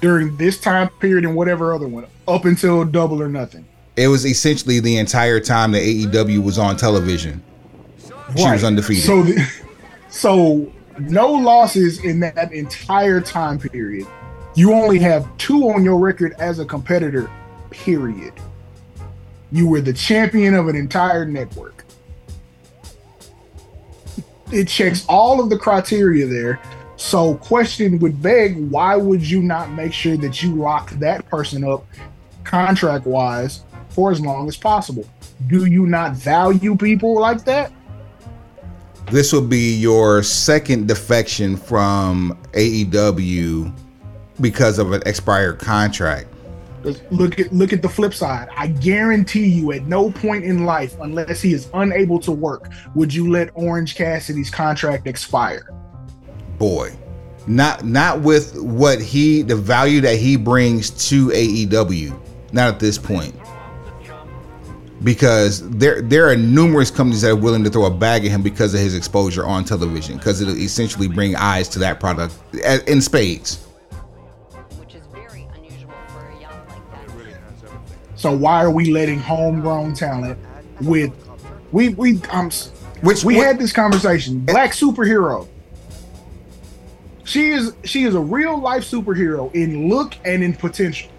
S2: during this time period and whatever other one, up until double or nothing.
S1: It was essentially the entire time that AEW was on television. She was undefeated.
S2: So, the, so no losses in that entire time period. You only have two on your record as a competitor. Period. You were the champion of an entire network. It checks all of the criteria there. So, question would beg: Why would you not make sure that you lock that person up, contract wise, for as long as possible? Do you not value people like that?
S1: this will be your second defection from AEW because of an expired contract.
S2: Look at look at the flip side. I guarantee you, at no point in life, unless he is unable to work, would you let Orange Cassidy's contract expire.
S1: Boy, not not with what he the value that he brings to AEW. Not at this point. Because there there are numerous companies that are willing to throw a bag at him because of his exposure on television because it'll essentially bring eyes to that product a- in spades.
S3: which is very unusual for a yacht like that.
S2: So why are we letting homegrown talent with we we um
S1: Which
S2: we
S1: what-
S2: had this conversation. Black superhero. She is she is a real life superhero in look and in potential.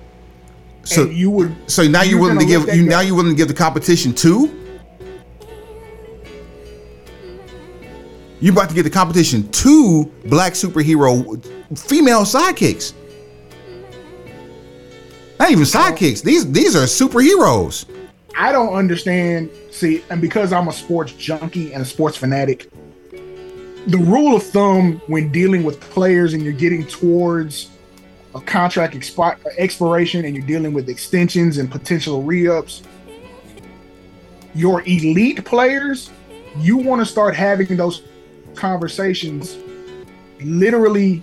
S1: So
S2: and you would
S1: so now you're
S2: you're
S1: willing to give you
S2: go.
S1: now you're willing to give the competition two. You about to give the competition two black superhero female sidekicks. Not even sidekicks. These these are superheroes.
S2: I don't understand. See, and because I'm a sports junkie and a sports fanatic, the rule of thumb when dealing with players and you're getting towards a contract expi- expiration and you're dealing with extensions and potential re-ups, your elite players, you want to start having those conversations literally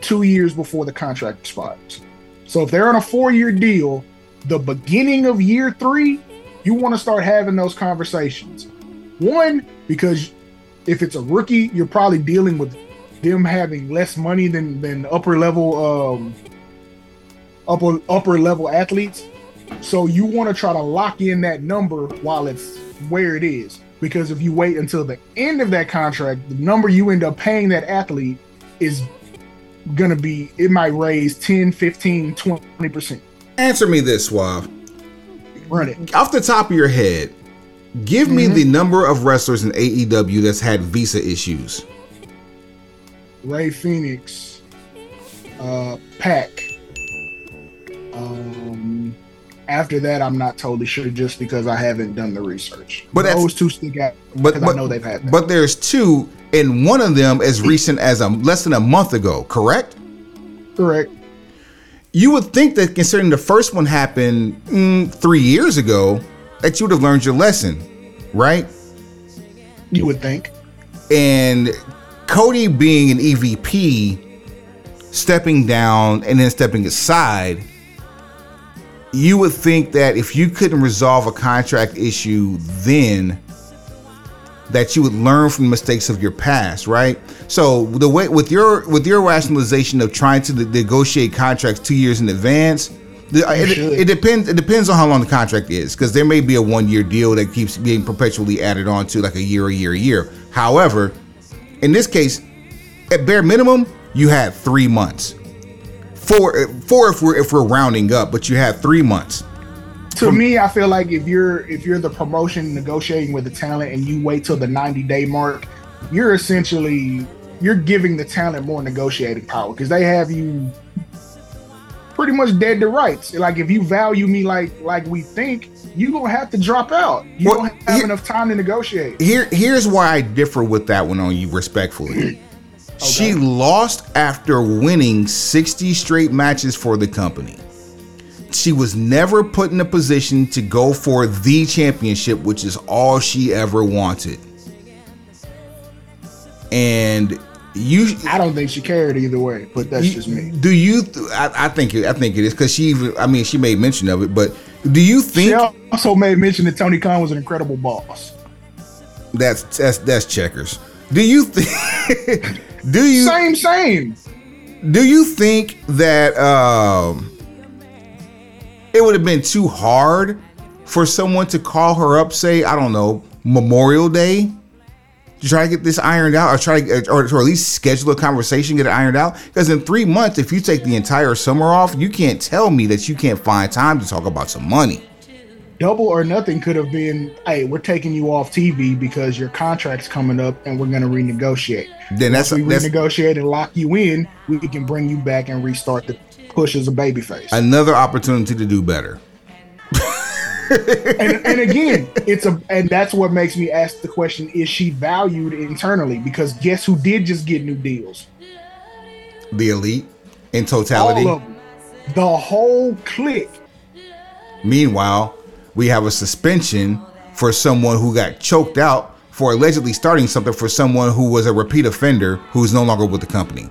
S2: two years before the contract expires. So if they're on a four-year deal, the beginning of year three, you want to start having those conversations. One, because if it's a rookie, you're probably dealing with them having less money than than upper level um upper upper level athletes. So you want to try to lock in that number while it's where it is. Because if you wait until the end of that contract, the number you end up paying that athlete is gonna be it might raise 10, 15, 20%.
S1: Answer me this, Suave.
S2: Run it.
S1: Off the top of your head, give me
S2: Mhm.
S1: the number of wrestlers in AEW that's had visa issues.
S2: Rey Fenix, uh, PAC. Um, after that, I'm not totally sure, just because I haven't done the research.
S1: But
S2: those two stick out
S1: But
S2: because
S1: but,
S2: I know they've had that.
S1: but there's two, and one of them as recent as a less than a month ago. Correct?
S2: correct.
S1: You would think that considering the first one happened mm, three years ago, that you would have learned your lesson, right?
S2: You would think.
S1: And Cody being an EVP, stepping down and then stepping aside, you would think that if you couldn't resolve a contract issue then, that you would learn from the mistakes of your past, right? So the way with your with your rationalization of trying to negotiate contracts two years in advance, the, it, it depends. It depends on how long the contract is, because there may be a one year deal that keeps being perpetually added on to like a year, a year, a year. However, in this case, at bare minimum, you had three months. Four, four if we're if we're rounding up, but you had three months.
S2: To me, I feel like if you're if you're the promotion negotiating with the talent and you wait till the 90 day mark, you're essentially you're giving the talent more negotiating power because they have you pretty much dead to rights. Like if you value me like like we think, you gonna have to drop out. You
S1: Well,
S2: don't have
S1: here-
S2: enough time to negotiate.
S1: Here, here's why I differ with that one on you respectfully. She lost after winning 60 straight matches for the company. She was never put in a position to go for the championship, which is all she ever wanted. And you,
S2: I don't think she cared either way, but that's
S1: you-
S2: just me.
S1: do you? th- I, I think it, I think it is because she. even- I mean, she made mention of it, but do you think?
S2: She also made mention that Tony Khan was an incredible boss.
S1: that's that's that's checkers? Do you think? do you?
S2: Same, same.
S1: Do you think that um, it would have been too hard for someone to call her up, say, I don't know, Memorial Day, to try to get this ironed out, or try to, uh, or, or at least schedule a conversation, get it ironed out? Because in three months, if you take the entire summer off, you can't tell me that you can't find time to talk about some money.
S2: double or nothing could have been hey we're taking you off tv because your contract's coming up and we're going to renegotiate
S1: Then that's
S2: we
S1: that's
S2: renegotiate and lock you in we can bring you back and restart the push as a babyface
S1: another opportunity to do better.
S2: and, and again it's a and that's what makes me ask the question is she valued internally because guess who did just get new deals
S1: The elite in totality.
S2: all of them the whole clique
S1: Meanwhile, we have a suspension for someone who got choked out for allegedly starting something for someone who was a repeat offender who's no longer with the company.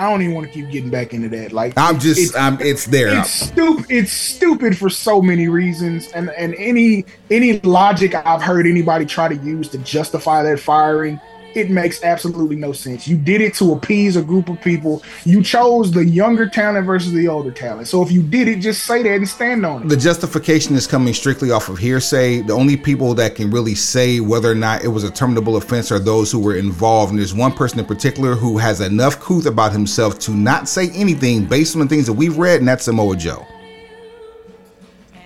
S2: I don't even want to keep getting back into that. Like
S1: I'm just
S2: it's-
S1: I'm it's there.
S2: it's stupid it's stupid for so many reasons and and any any logic i've heard anybody try to use to justify that firing it makes absolutely no sense you did it to appease a group of people you chose the younger talent versus the older talent so if you did it just say that and stand on it
S1: the justification is coming strictly off of hearsay. The only people that can really say whether or not it was a terminable offense are those who were involved. And there's one person in particular who has enough couth about himself to not say anything based on the things that we've read, and that's Samoa Joe.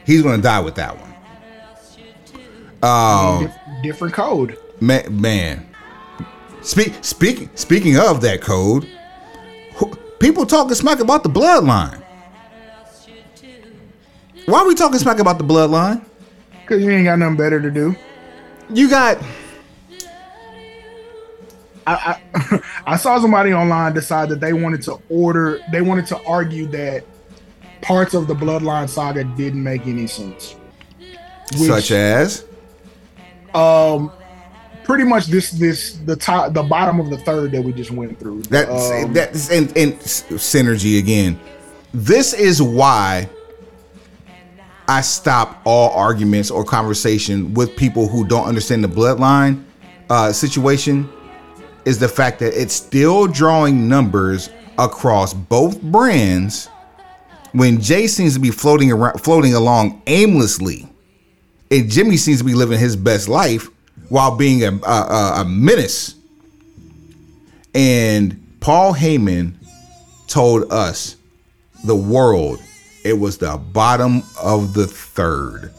S1: He's going to die with that one. Um,
S2: different code
S1: man, man. Speak, speaking, speaking of that code, who, people talking smack about the bloodline. Why are we talking smack about the bloodline?
S2: because you ain't got nothing better to do
S1: You got
S2: I, I I saw somebody online decide that they wanted to order they wanted to argue that parts of the bloodline saga didn't make any sense Which-
S1: such as
S2: um pretty much this this the top the bottom of the third that we just went through
S1: that's
S2: Um,
S1: that's and, and synergy again. This is why I stop all arguments or conversation with people who don't understand the bloodline uh, situation. Is the fact that it's still drawing numbers across both brands when Jey seems to be floating around, floating along aimlessly, and Jimmy seems to be living his best life while being a, a, a- menace. And Paul Heyman told us, the world, it was the bottom of the third.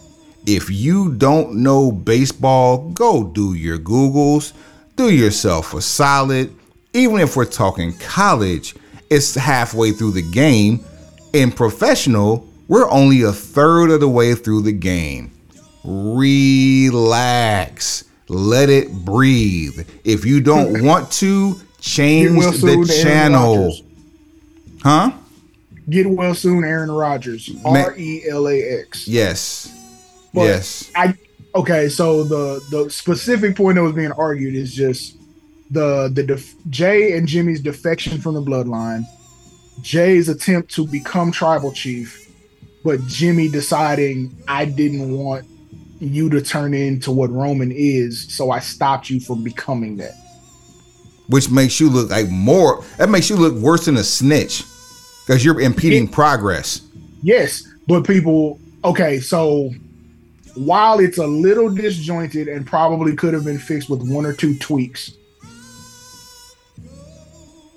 S1: If you don't know baseball, go do your Googles, do yourself a solid. Even if we're talking college, it's halfway through the game. In professional, we're only a third of the way through the game. Relax. Let it breathe. If you don't want to, change the channel. Huh?
S2: get well soon aaron Rodgers. R-e-l-a-x
S1: Yes.
S2: But
S1: yes.
S2: i okay so the the specific point that was being argued is just the the def- jey and jimmy's defection from the bloodline jey's attempt to become tribal chief but jimmy deciding i didn't want you to turn into what roman is so i stopped you from becoming that
S1: Which makes you look like more. That makes you look worse than a snitch, because you're impeding progress.
S2: Yes, but people, okay, so while it's a little disjointed and probably could have been fixed with one or two tweaks,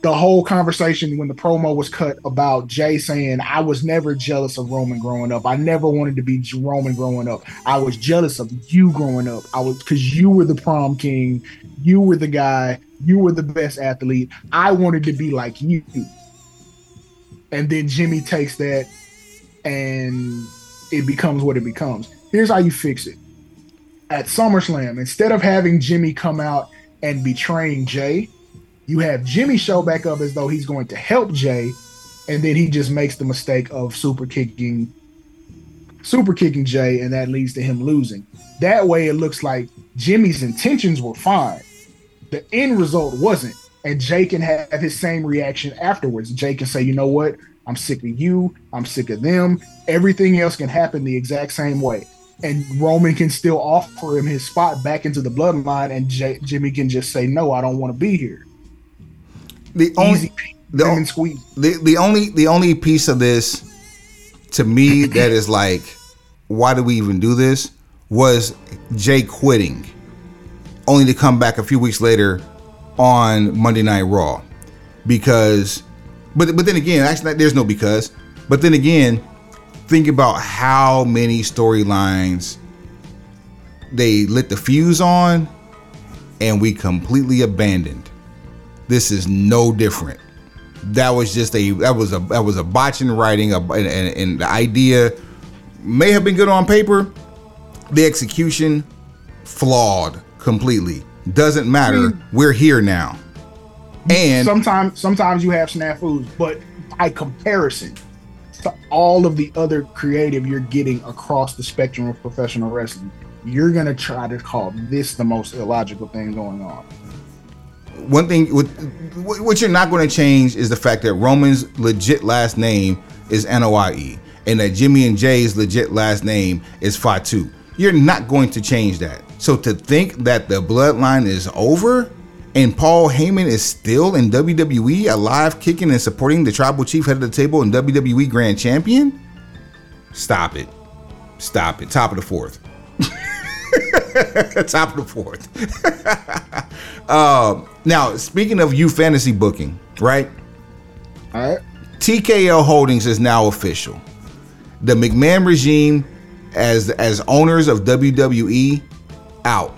S2: the whole conversation when the promo was cut about Jey saying, I was never jealous of Roman growing up. I never wanted to be Roman growing up. I was jealous of you growing up. I was because you were the prom king, you were the guy, you were the best athlete. I wanted to be like you. And then Jimmy takes that and it becomes what it becomes. Here's how you fix it. At SummerSlam, instead of having Jimmy come out and betraying Jey, you have Jimmy show back up as though he's going to help Jey, and then he just makes the mistake of super kicking super kicking Jey, and that leads to him losing. That way it looks like Jimmy's intentions were fine. The end result wasn't. And Jey can have his same reaction afterwards. Jey can say, you know what? I'm sick of you. I'm sick of them. Everything else can happen the exact same way. And Roman can still offer him his spot back into the bloodline, and Jey, Jimmy can just say, no, I don't want to be here.
S1: The only the,
S2: lemon squeeze.
S1: the the only the only piece of this to me that is like, why do we even do this? Was Jey quitting, only to come back a few weeks later on Monday Night Raw, because, but but then again, actually, there's no because. But then again, think about how many storylines they lit the fuse on, and we completely abandoned. This is no different. That was just a that was a that was a botch in writing a, and, and, the idea may have been good on paper. The execution flawed completely. Doesn't matter. Hmm. We're here now. And
S2: sometimes sometimes you have snafus, but by comparison to all of the other creative you're getting across the spectrum of professional wrestling, you're gonna try to call this the most illogical thing going on.
S1: One thing with what you're not going to change is the fact that Roman's legit last name is Noie and that Jimmy and Jey's legit last name is Fatu. You're not going to change that. So to think that the bloodline is over and Paul Heyman is still in WWE, alive, kicking, and supporting the tribal chief head of the table and WWE Grand Champion, stop it. Stop it. Top of the fourth. Top of the fourth. um, now, speaking of you fantasy booking, right?
S2: All right.
S1: TKO Holdings is now official. The McMahon regime, as as owners of WWE, out.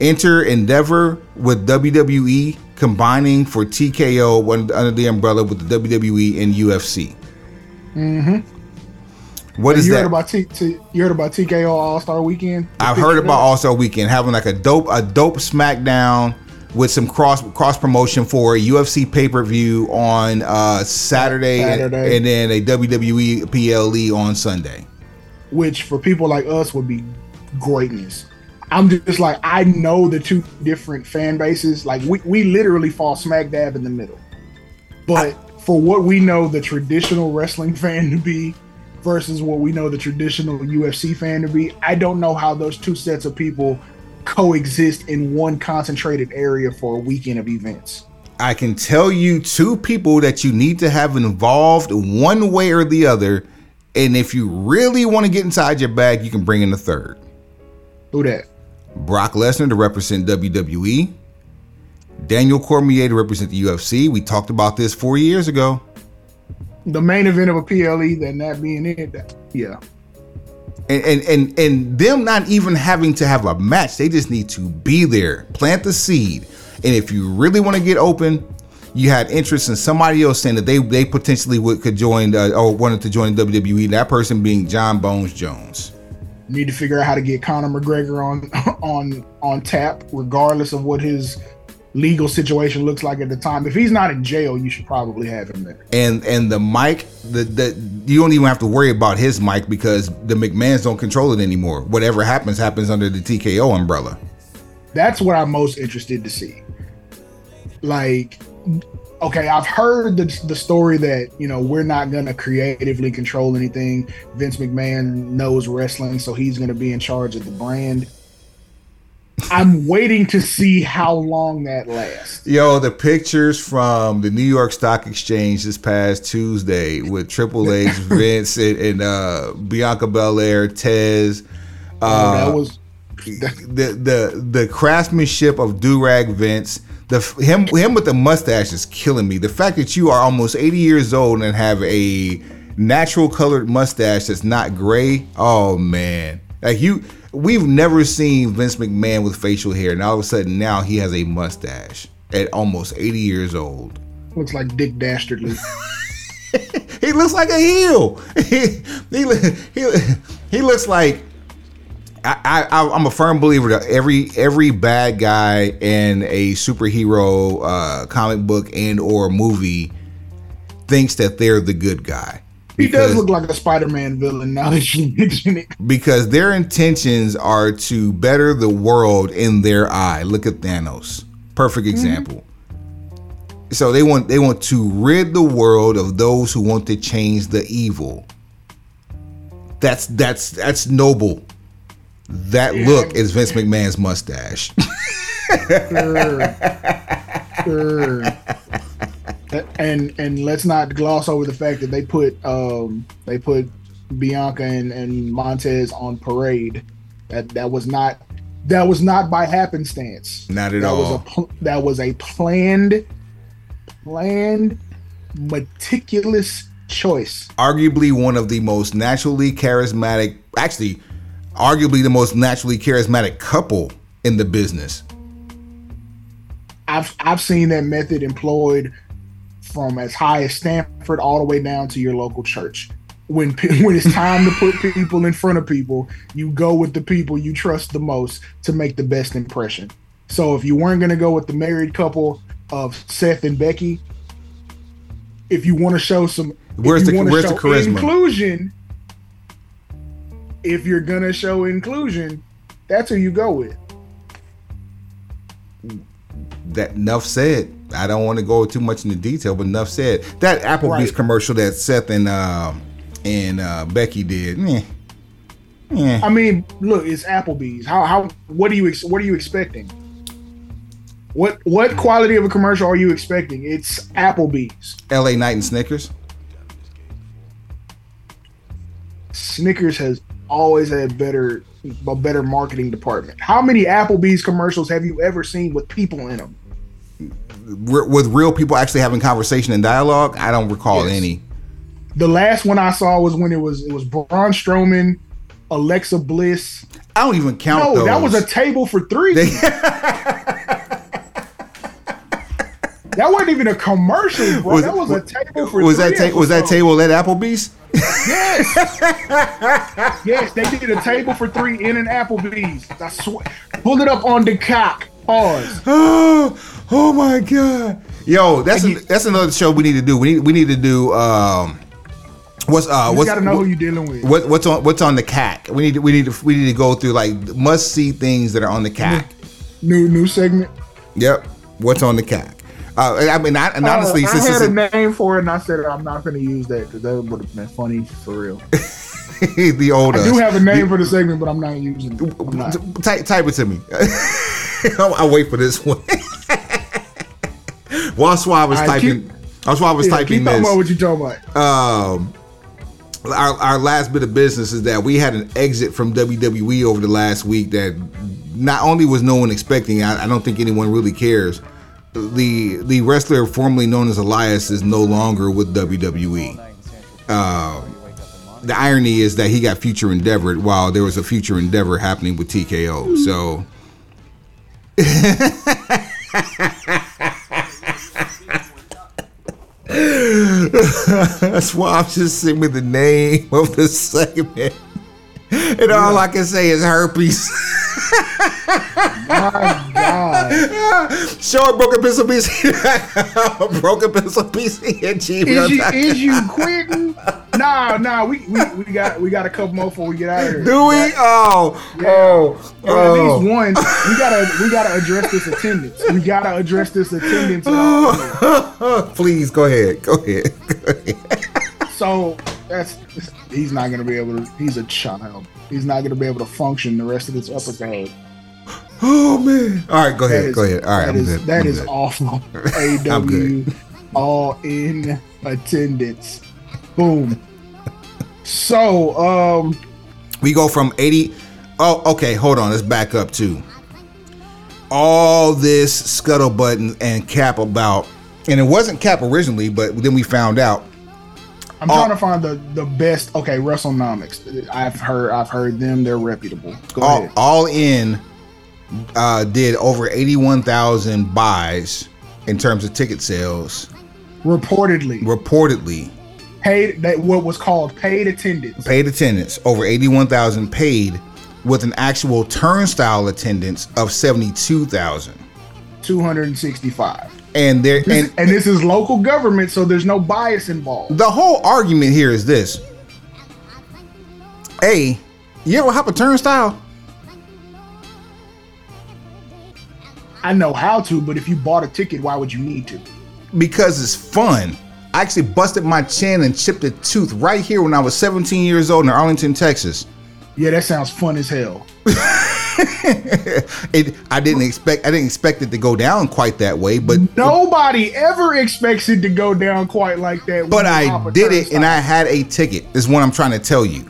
S1: Enter Endeavor with WWE combining for TKO under the umbrella with the WWE and UFC. Mm-hmm. What is
S2: you
S1: that?
S2: heard about T, T, you heard about TKO All Star Weekend?
S1: I've heard about All Star Weekend having like a dope a dope SmackDown with some cross cross promotion for a UFC pay per view on uh, Saturday, and-
S2: Saturday.
S1: And, then a WWE PLE on Sunday.
S2: which for people like us would be greatness. I'm just like I know the two different fan bases. Like we, we literally fall smack dab in the middle. But for what we know the traditional wrestling fan to be versus what we know the traditional UFC fan to be, I don't know how those two sets of people coexist in one concentrated area for a weekend of events.
S1: I can tell you two people that you need to have involved one way or the other. And if you really want to get inside your bag, you can bring in a third.
S2: Who that?
S1: Brock Lesnar to represent WWE, Daniel Cormier to represent the UFC. We talked about this four years ago.
S2: The main event of a PLE, then that being it. that- yeah.
S1: and and and and them not even having to have a match they just need to be there plant the seed and if you really want to get open you had interest in somebody else saying that they they potentially would could join uh, or wanted to join WWE that person being Jon Bones Jones
S2: need to figure out how to get Conor McGregor on on on tap, regardless of what his legal situation looks like at the time. If he's not in jail, you should probably have him there.
S1: and and the mic the the you don't even have to worry about his mic because the McMahons don't control it anymore whatever happens happens under the TKO umbrella
S2: That's what I'm most interested to see. Like, okay, I've heard the the story that you know we're not gonna creatively control anything. Vince McMahon knows wrestling, so he's gonna be in charge of the brand. I'm waiting to see how long that lasts.
S1: Yo, the pictures from the New York Stock Exchange this past Tuesday with Triple H, Vince, and, and uh, Bianca Belair, Tez. Uh,
S2: that was
S1: the the the craftsmanship of Durag Vince. The him him with the mustache is killing me. The fact that you are almost 80 years old and have a natural colored mustache that's not gray. Oh man, like you. We've never seen Vince McMahon with facial hair, and all of a sudden now he has a mustache at almost 80 years old.
S2: looks like Dick Dastardly.
S1: He looks like a heel. He he he, he looks like I, I I'm a firm believer that every every bad guy in a superhero uh, comic book and or movie thinks that they're the good guy.
S2: He does look like a Spider-Man villain now that you mention it.
S1: because their intentions are to better the world in their eye. Look at Thanos. Perfect mm-hmm. example. So they want they want to rid the world of those who want to change the evil. That's that's that's noble. That look is Vince McMahon's mustache.
S2: Sure. Sure. And and let's not gloss over the fact that they put um they put Bianca and, and Montez on parade. That that was not that was not by happenstance.
S1: Not at
S2: that was
S1: all.
S2: a pl- that was a planned planned meticulous choice.
S1: Arguably one of the most naturally charismatic, actually, arguably the most naturally charismatic couple in the business.
S2: I've I've seen that method employed from as high as Stamford all the way down to your local church. When when it's time to put people in front of people, you go with the people you trust the most to make the best impression. So if you weren't going to go with the married couple of Seth and Becky, if you want to show some,
S1: Where's the- where's the charisma?
S2: Inclusion. If you're gonna show inclusion, that's who you go with.
S1: that enough said. I don't want to go too much into detail, but enough said. That Applebee's
S2: Right.
S1: commercial that Seth and uh, and uh, Becky did. Meh. Yeah.
S2: I mean, look, it's Applebee's. How how what are you ex- what are you expecting? What what quality of a commercial are you expecting? It's Applebee's.
S1: L.A. Knight and Snickers.
S2: Snickers has always had better a better marketing department. How many Applebee's commercials have you ever seen with people in them?
S1: Re- with real people actually having conversation and dialogue. I don't recall
S2: Yes.
S1: any.
S2: The last one I saw was when it was it was Braun Strowman, Alexa Bliss.
S1: I don't even count
S2: No,
S1: those.
S2: that was a table for three.
S1: They-
S2: that wasn't even a commercial, bro.
S1: Was-
S2: that was a table for
S1: was
S2: three.
S1: that ta- was that table at Applebee's?
S2: Yes. yes, they did a table for three in an Applebee's. I swear. Pull it up on the cock. Pause.
S1: Oh, my god. Yo, that's
S2: you-
S1: that's another show we need to do. We need we need to do um what's uh
S2: You
S1: what's
S2: got to know
S1: what,
S2: who you're dealing with.
S1: what- what's on what's on the CAC. We need to, we need to we need to go through like must see things that are on the CAC.
S2: New new segment.
S1: Yep. What's on the CAC? Uh, I mean, I, and
S2: Uh,
S1: honestly,
S2: I
S1: since
S2: had a
S1: a,
S2: name for it, and I said I'm not going to use that because that would have been funny for real.
S1: the old
S2: I do have a name for the segment, but I'm not using it. I'm not.
S1: Type, type it to me. I'll, I'll wait for this one. While I was
S2: right,
S1: typing, why I was
S2: Yeah,
S1: typing
S2: keep
S1: this.
S2: about what you talking about.
S1: um our, our last bit of business is that we had an exit from WWE over the last week that not only was no one expecting, I, I don't think anyone really cares. The the wrestler formerly known as Elias is no longer with WWE. Um, the irony is that he got future endeavored while there was a future endeavor happening with TKO. So That's why I'm just sitting with the name of the segment. And all I can say is herpes.
S2: My God.
S1: Short broken pencil piece. broken pencil piece at
S2: Is you, is you quitting? Nah, nah. We, we we got we got a couple more before we get out of here.
S1: Do we? Oh, oh,
S2: Or at least
S1: oh.
S2: one. We gotta we gotta address this attendance. We gotta address this attendance. in our community.
S1: Please go ahead. Go ahead. Go ahead.
S2: So that's he's not gonna be able to. He's a child. He's not gonna be able to function the rest of this episode.
S1: Oh man. All right, go ahead.
S2: is-
S1: go ahead. All right,
S2: that
S1: I'm
S2: is-
S1: good.
S2: that
S1: I'm
S2: is
S1: good.
S2: awful. AW all in attendance. Boom. So um
S1: We go from 80. Oh, okay. Hold on. Let's back up too. All this scuttlebutt and, and cap about, and it wasn't cap originally, but then we found out.
S2: I'm
S1: Oh.
S2: trying to find the the best. Okay, WrestleNomics. I've heard I've heard them. They're reputable. Go
S1: All,
S2: ahead.
S1: all in uh, did over 81,000 buys in terms of ticket sales,
S2: Reportedly,
S1: reportedly.
S2: paid that what was called paid attendance.
S1: Paid attendance over 81,000 paid with an actual turnstile attendance of 72,000.
S2: 265.
S1: And there
S2: This-
S1: and
S2: and this is local government, so there's no bias involved.
S1: the whole argument here is this. A, you ever hop a turnstile?
S2: I know how to, but if you bought a ticket, why would you need to?
S1: Because it's fun. I actually busted my chin and chipped a tooth right here when I was 17 years old in Arlington, Texas.
S2: Yeah, that sounds fun as hell.
S1: it I didn't expect I didn't expect it to go down quite that way, but
S2: Nobody ever expects it to go down quite like that.
S1: but I did it and I had a ticket. Is what I'm trying to tell you.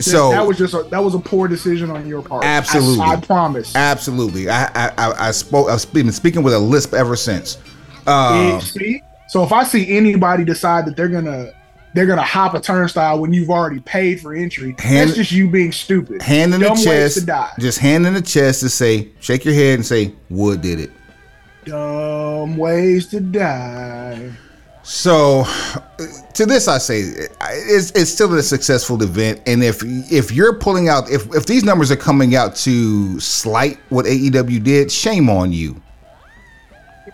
S1: So
S2: that was just a, that was a poor decision on your part.
S1: Absolutely.
S2: I, promise.
S1: absolutely. I I I, I spoke I've been speaking with a lisp ever since. Uh,
S2: see? So if I see anybody decide that they're gonna they're gonna hop a turnstile when you've already paid for entry,
S1: Hand-
S2: that's just you being stupid.
S1: hand in the
S2: Dumb ways
S1: chest.
S2: to die.
S1: Just hand in the chest to say, shake your head and say, Wood did it.
S2: Dumb ways to die.
S1: So, to this, I say it's, it's still a successful event, and if if you're pulling out, if if these numbers are coming out to slight what AEW did, shame on you.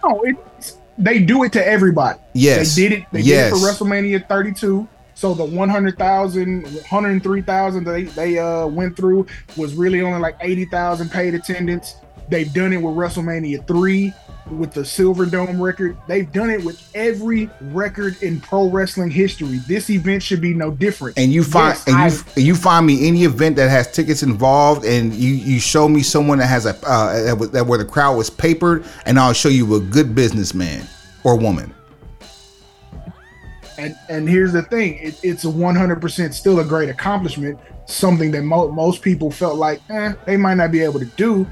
S2: No, it's they do it to everybody.
S1: Yes.
S2: They did it. They
S1: Yes.
S2: did it for WrestleMania 32. So the 100,000, 103,000 they they uh went through was really only like 80,000 paid attendance. They've done it with WrestleMania 3 with the Silverdome record. They've done it with every record in pro wrestling history. This event should be no different.
S1: and you find
S2: Yes,
S1: and you,
S2: I-
S1: you find me any event that has tickets involved, and you you show me someone that has a uh, that, was- that where the crowd was papered, and I'll show you a good businessman or woman.
S2: and and here's the thing it, it's a 100% still a great accomplishment something that mo- most people felt like eh, they might not be able to do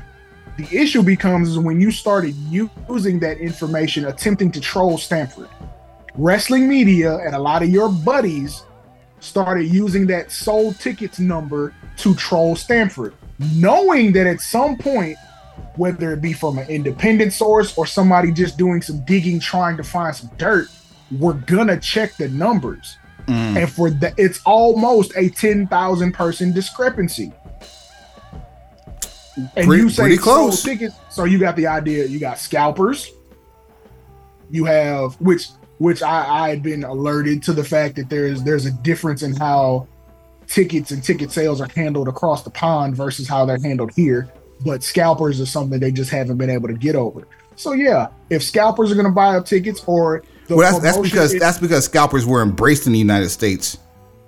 S2: the issue becomes is when you started using that information attempting to troll Stamford. Wrestling media and a lot of your buddies started using that sold tickets number to troll Stamford knowing that at some point whether it be from an independent source or somebody just doing some digging trying to find some dirt we're gonna check the numbers. Mm. And for that it's almost a 10,000 person discrepancy and
S1: Pretty-
S2: you say
S1: pretty
S2: sold
S1: close.
S2: tickets so you got the idea. You got scalpers. You have which which I, I had been alerted to the fact that there's there's a difference in how tickets and ticket sales are handled across the pond versus how they're handled here. But scalpers are something they just haven't been able to get over. So yeah if scalpers are going to buy up tickets or the
S1: Well, that's, that's because
S2: is-
S1: that's because scalpers were embraced in the United States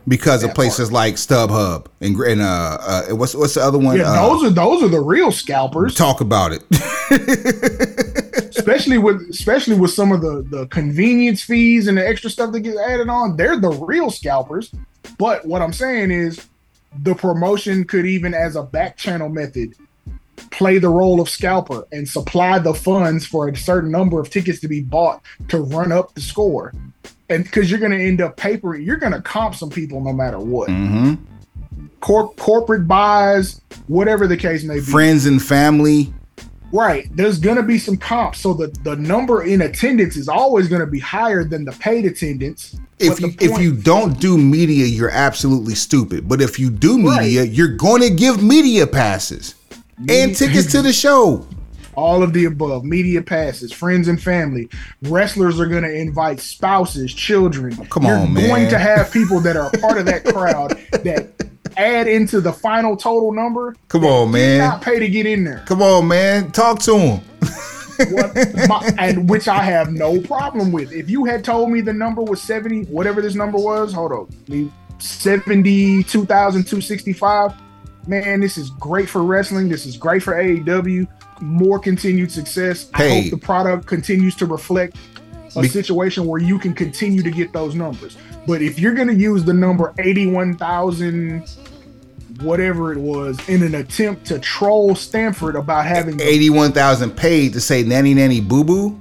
S1: because of places like StubHub and, and uh, uh what's what's the other one?
S2: yeah
S1: Uh,
S2: those are those are the real scalpers
S1: talk about it.
S2: especially with especially with some of the the convenience fees and the extra stuff that gets added on they're the real scalpers but what i'm saying is the promotion could even as a back channel method play the role of scalper and supply the funds for a certain number of tickets to be bought to run up the score and because you're going to end up papering you're going to comp some people no matter what
S1: hmm
S2: Cor- corporate buys whatever the case may be
S1: Friends and family.
S2: Right. There's gonna be some comps. So the, the number in attendance is always gonna be higher than the paid attendance.
S1: If you if you don't do media, you're absolutely stupid. But if you do media,
S2: Right.
S1: you're going to give media passes and tickets to the show.
S2: All of the above, media passes, friends and family, wrestlers are gonna invite spouses, children.
S1: Oh, come
S2: You're
S1: on,
S2: going
S1: man.
S2: to have people that are a part of that crowd that add into the final total number.
S1: Come on, man.
S2: Not pay to get in there.
S1: Come on, man. Talk to him.
S2: what, my, and which I have no problem with. If you had told me the number was 70, whatever this number was, hold on, me 72,265, man, this is great for wrestling. This is great for AEW. More continued success. I hope the product continues to reflect a
S1: Be-
S2: situation where you can continue to get those numbers. But if you're going to use the number 81,000 whatever it was in an attempt to troll Stamford about having
S1: 81,000 paid to say nanny nanny boo boo.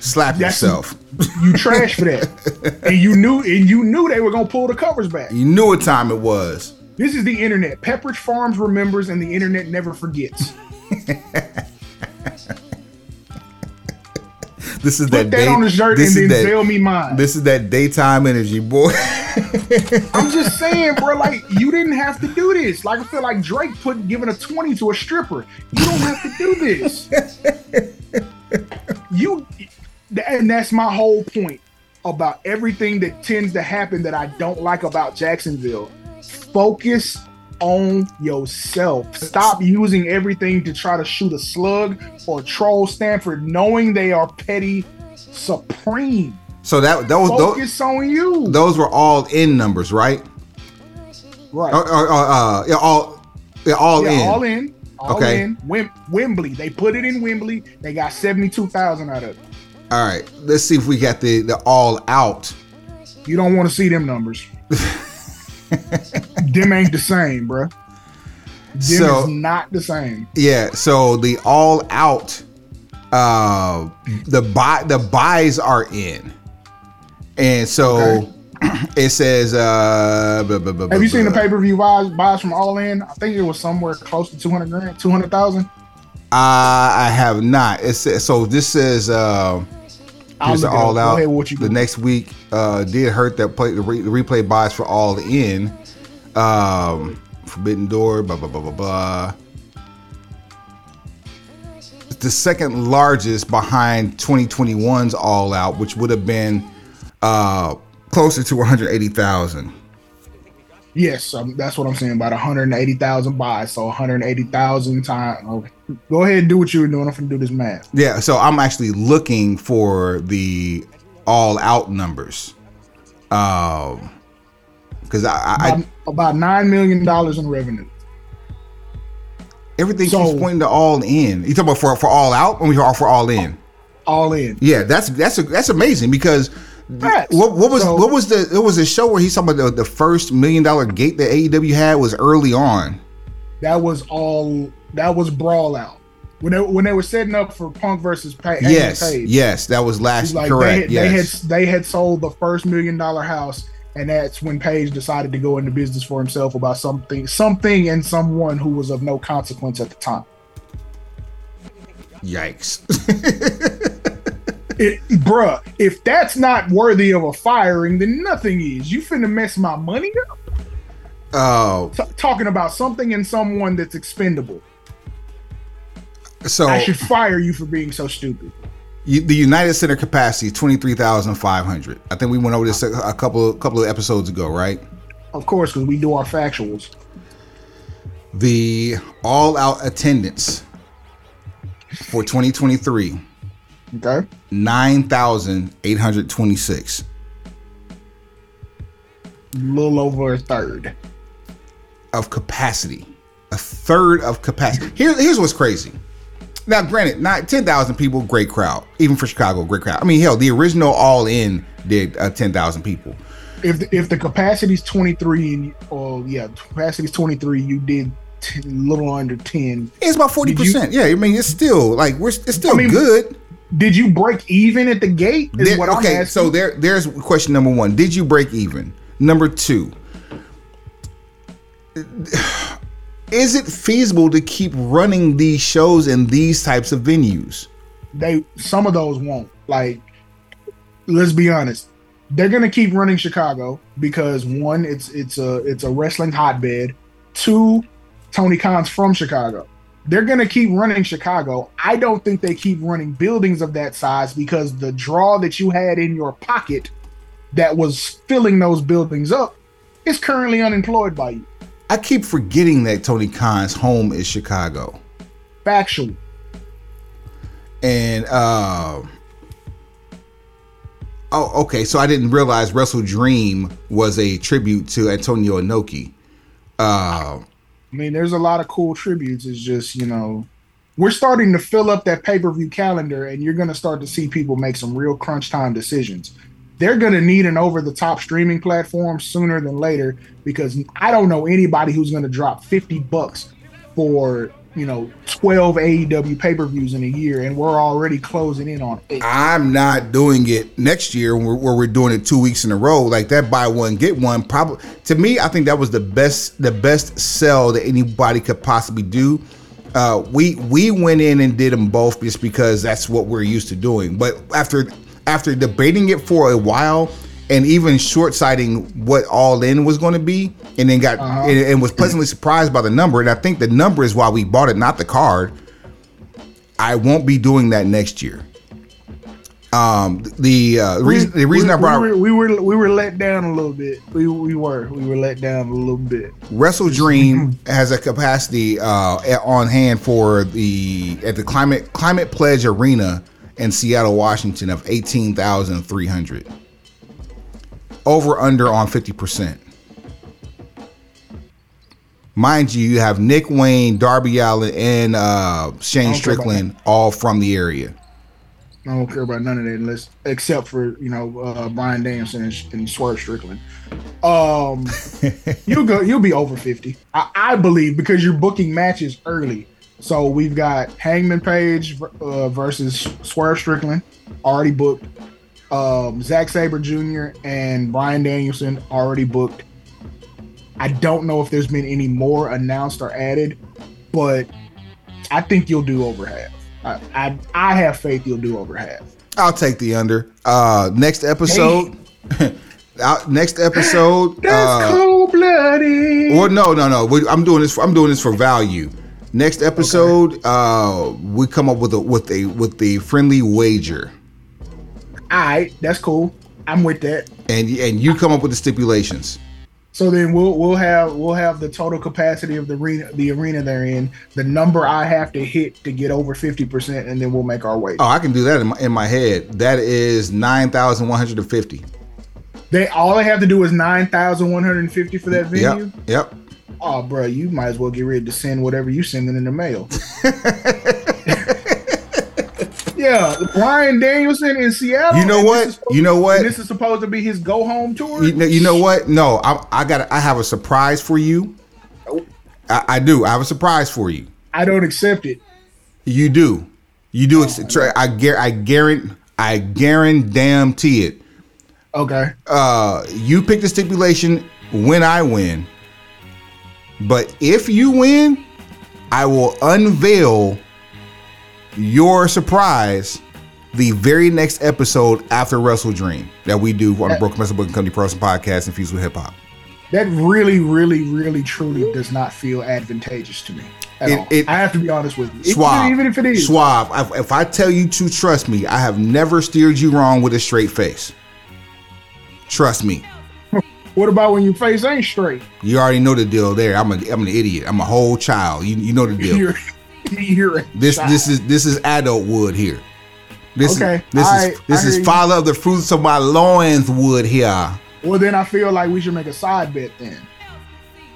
S1: Slap
S2: That's-
S1: yourself.
S2: you trash for that, and you knew and you knew they were gonna pull the covers back.
S1: You knew what time it was.
S2: This is the internet. Pepperidge Farms remembers, and the internet never forgets.
S1: This is
S2: Put
S1: that
S2: that
S1: day-
S2: on the shirt
S1: this
S2: and then
S1: that-
S2: sell me mine.
S1: This is that daytime energy, boy.
S2: I'm just saying, bro. Like you didn't have to do this. Like I feel like Drake put giving a twenty to a stripper. You don't have to do this. you, and that's my whole point about everything that tends to happen that I don't like about Jacksonville. Focus on yourself. Stop using everything to try to shoot a slug or troll Stamford, knowing they are petty supreme.
S1: so that those those,
S2: Focus on you.
S1: those were all in numbers, right?
S2: right.
S1: Or, or, or, uh, yeah, all yeah, all
S2: yeah,
S1: in.
S2: all in. All
S1: Okay.
S2: in. Wim- Wembley. They put it in Wembley. They got 72,000 out of it.
S1: All right, let's see if we got the the all out.
S2: You don't want to see them numbers. them ain't the same, bruh. Them
S1: So-
S2: is not the same.
S1: Yeah, so the all out uh the buy the buys are in. And so
S2: Okay.
S1: it says uh blah, blah, blah,
S2: Have you seen the pay per view buys, buys from All In? I think it was somewhere close to 200 grand, 200,000.
S1: Uh, I have not. It says so this says uh here's the all
S2: Go
S1: out.
S2: ahead
S1: the next week uh did hurt that play the, re, the replay buys for all in. Um Forbidden Door, blah blah blah blah blah. It's the second largest behind 2021's All Out, which would have been uh closer to 180,000.
S2: Yes, um, that's what I'm saying. About 180,000 buys, so 180,000 times. Okay. Go ahead and do what you were doing. I'm gonna do this math.
S1: Yeah, so I'm actually looking for the all out numbers. Um because I, I,
S2: About, about nine million dollars in revenue.
S1: everything
S2: So-
S1: keeps pointing to all in. You talking about for for all out when we are for all in?
S2: All in.
S1: Yeah, that's that's a, that's amazing because what what was
S2: So-
S1: what was the it was a show where he's talking about the, the first million dollar gate that AEW had was early on.
S2: That was all. That was brawl out. When they when they were setting up for Punk versus pa-
S1: yes,
S2: Page.
S1: yes, that was last
S2: like
S1: correct.
S2: They,
S1: yes,
S2: they had they had sold the first million dollar house, and that's when Page decided to go into business for himself about something, something, and someone who was of no consequence at the time.
S1: yikes.
S2: It, bruh, if that's not worthy of a firing, then nothing is. You finna mess my money up.
S1: Oh,
S2: T- talking about something and someone that's expendable.
S1: So
S2: I should fire you for being so stupid.
S1: you, the United Center capacity twenty three thousand five hundred. I think we went over this a, a couple couple of episodes ago, right?
S2: Of course, because we do our factuals.
S1: The all out attendance for 2023
S2: Okay.
S1: 9,826.
S2: A little over a third.
S1: of capacity, a third of capacity. Here, here's what's crazy. Now, granted, not ten thousand people, great crowd. Even for Chicago, great crowd. I mean, hell, the original All In did uh, ten thousand people.
S2: If the, if the capacity's 23 and oh yeah, capacity's 23, you did t- a little under 10.
S1: It's about forty percent. Yeah, I mean, it's still like we're it's still
S2: I mean,
S1: good.
S2: Did you break even at the gate? Is
S1: There- okay, so there there's question number one. Did you break even? Number two. Is it feasible to keep running these shows in these types of venues?
S2: they some of those won't. Like, let's be honest, they're gonna keep running Chicago because one, it's it's a it's a wrestling hotbed. Two, Tony Khan's from Chicago. They're gonna keep running Chicago. I don't think they keep running buildings of that size because the draw that you had in your pocket that was filling those buildings up is currently unemployed by you.
S1: I keep forgetting that Tony Khan's home is Chicago.
S2: Factual.
S1: And uh Oh, okay. So I didn't realize WrestleDream was a tribute to Antonio Inoki. Uh
S2: I mean, there's a lot of cool tributes. It's just, you know, we're starting to fill up that pay per view calendar, and you're going to start to see people make some real crunch time decisions. They're going to need an over the top streaming platform sooner than later because I don't know anybody who's going to drop 50 bucks for, you know, 12 AEW pay per views in a year, and we're already closing in on eight.
S1: I'm not doing it next year where, where we're doing it two weeks in a row. Like that buy one get one. Probably to me, I think that was the best the best sell that anybody could possibly do. Uh, we we went in and did them both just because that's what we're used to doing. But after after debating it for a while and even short sighting what all in was going to be, and then got
S2: Uh-huh.
S1: and, and was pleasantly surprised by the number. And I think the number is why we bought it, not the card. I won't be doing that next year. Um, the uh, reason the reason
S2: we,
S1: I brought
S2: we were, we were we were let down a little bit. We we were we were let down a little bit.
S1: Wrestle Dream has a capacity uh, on hand for the at the climate climate pledge arena in Seattle, Washington of eighteen thousand three hundred. Over under on fifty percent. Mind you, you have Nick Wayne, Darby Allin, and uh, Shane
S2: I don't care about
S1: Strickland all from the area.
S2: I don't care about none of that unless except for you know uh, Bryan Danielson and, and Swerve Strickland. Um, you'll go. You'll be over fifty, I, I believe, because you're booking matches early. So we've got Hangman Page uh, versus Swerve Strickland already booked. Um, Zack Sabre Jr. and Bryan Danielson already booked. I don't know if there's been any more announced or added, but I think you'll do over half. I, I, I have faith you'll do over half.
S1: I'll take the under. Uh, next episode. next episode.
S2: That's
S1: uh,
S2: cold blooded.
S1: Well, no, no, no. I'm doing this. For, I'm doing this for value. Next episode, uh, we come up with a with a with the friendly wager,
S2: All right, that's cool. I'm with that.
S1: and and you come up with the stipulations.
S2: So then we'll we'll have we'll have the total capacity of the arena the arena they're in, the number I have to hit to get over fifty percent, and then we'll make our way.
S1: Oh, I can do that in my, in my head. That is nine thousand one hundred and fifty.
S2: They all they have to do is nine thousand one hundred and fifty for that venue.
S1: Yep. Yep.
S2: Oh, bro, you might as well get ready to send whatever you sending in the mail. yeah, Bryan Danielson in Seattle.
S1: You know what?
S2: this is supposed-
S1: You know what?
S2: This is supposed to be his go home tour.
S1: You know, you know what? No, I, I got. I have a surprise for you. I, I do. I have a surprise for you.
S2: I don't accept it.
S1: You do. You do. ex- try- I gar. I guarantee. I guarantee it.
S2: Okay.
S1: Uh, you pick the stipulation when I win. But if you win, I will unveil your surprise the very next episode after WrestleDream that we do on the Broken Wrestle Book and Company Person podcast infused with hip hop.
S2: That really, really, really, truly does not feel advantageous to me
S1: It- it-
S2: I have to be honest with you.
S1: Suave.
S2: even if it is.
S1: Suave. I- If I tell you to trust me, I have never steered you wrong with a straight face. Trust me.
S2: What about when your face ain't straight?
S1: You already know the deal there. I'm a I'm an idiot. I'm a whole child. You you know the deal.
S2: You're, you're
S1: This
S2: child.
S1: this is this is adult wood here. This
S2: Okay,
S1: is this
S2: I-
S1: is this is
S2: you.
S1: father of the fruits of my loins wood here.
S2: Well, then I feel like we should make a side bet then.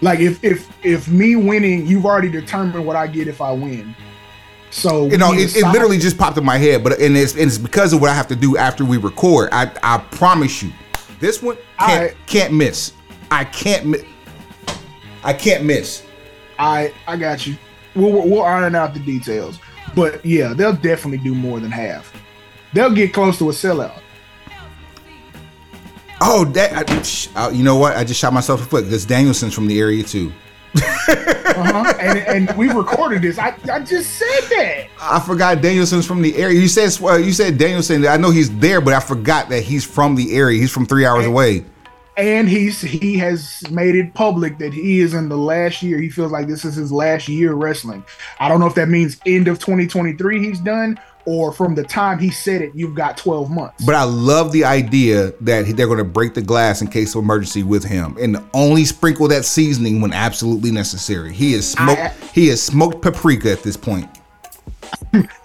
S2: Like if if if me winning, you've already determined what I get if I win. So
S1: You know, it, it literally just popped in my head, but and it's and it's because of what I have to do after we record. I I promise you, this one can't
S2: Alright.
S1: can't miss. I can't miss. I can't miss.
S2: I I got you. We'll, we'll we'll iron out the details, but yeah, they'll definitely do more than half. They'll get close to a sellout.
S1: Oh, that I, you know what? I just shot myself in the foot because Danielson's from the area too.
S2: Uh-huh. and and we recorded this. I I just said that.
S1: I forgot Danielson's from the area. You said uh, you said Danielson. I know he's there, but I forgot that he's from the area. He's from three hours away.
S2: And he's he has made it public that he is in the last year. He feels like this is his last year wrestling. I don't know if that means end of 2023 he's done, or from the time he said it, you've got 12 months.
S1: But I love the idea that they're going to break the glass in case of emergency with him, and only sprinkle that seasoning when absolutely necessary. He is smoked.
S2: I-
S1: he is smoked paprika at this point.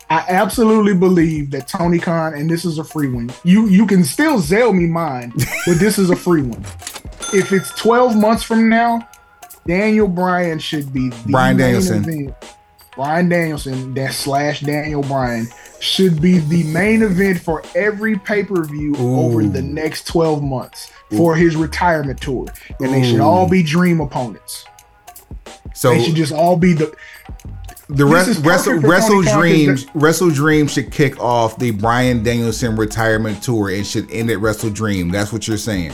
S2: I absolutely believe that Tony Khan, and this is a free one. You you can still sell me mine, but this is a free one. If it's 12 months from now, Daniel Bryan should be the
S1: Bryan Danielson.
S2: event. Bryan Danielson, that slash Daniel Bryan, should be the main event for every pay per view over the next 12 months for his retirement tour. And they should all be dream opponents.
S1: So
S2: They should just all be the.
S1: The rest, wrestle wrestle
S2: Tony Khan 'cause
S1: dreams wrestle dreams should kick off the Bryan Danielson retirement tour and should end at WrestleDream. That's what you're saying.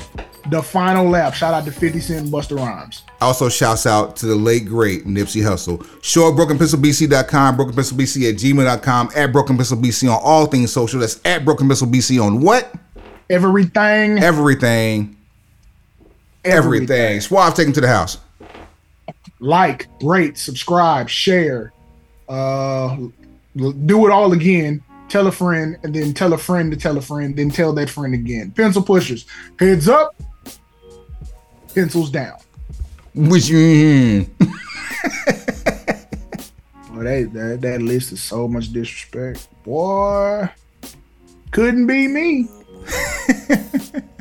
S2: The final lap. Shout out to 50 Cent and Busta Rhymes.
S1: Also, shouts out to the late great Nipsey Hussle. Show at brokenpencilbc.com, brokenpencilbc at gmail.com, at brokenpencilbc on all things social. That's at brokenpencilbc on what?
S2: Everything.
S1: Everything. Everything. Suave, take him to the house.
S2: like, rate, subscribe, share, uh, do it all again. Tell a friend, and then tell a friend to tell a friend, then tell that friend again. Pencil pushers, heads up, pencils down.
S1: Which you.
S2: Boy, that, that that list is so much disrespect. Boy, couldn't be me.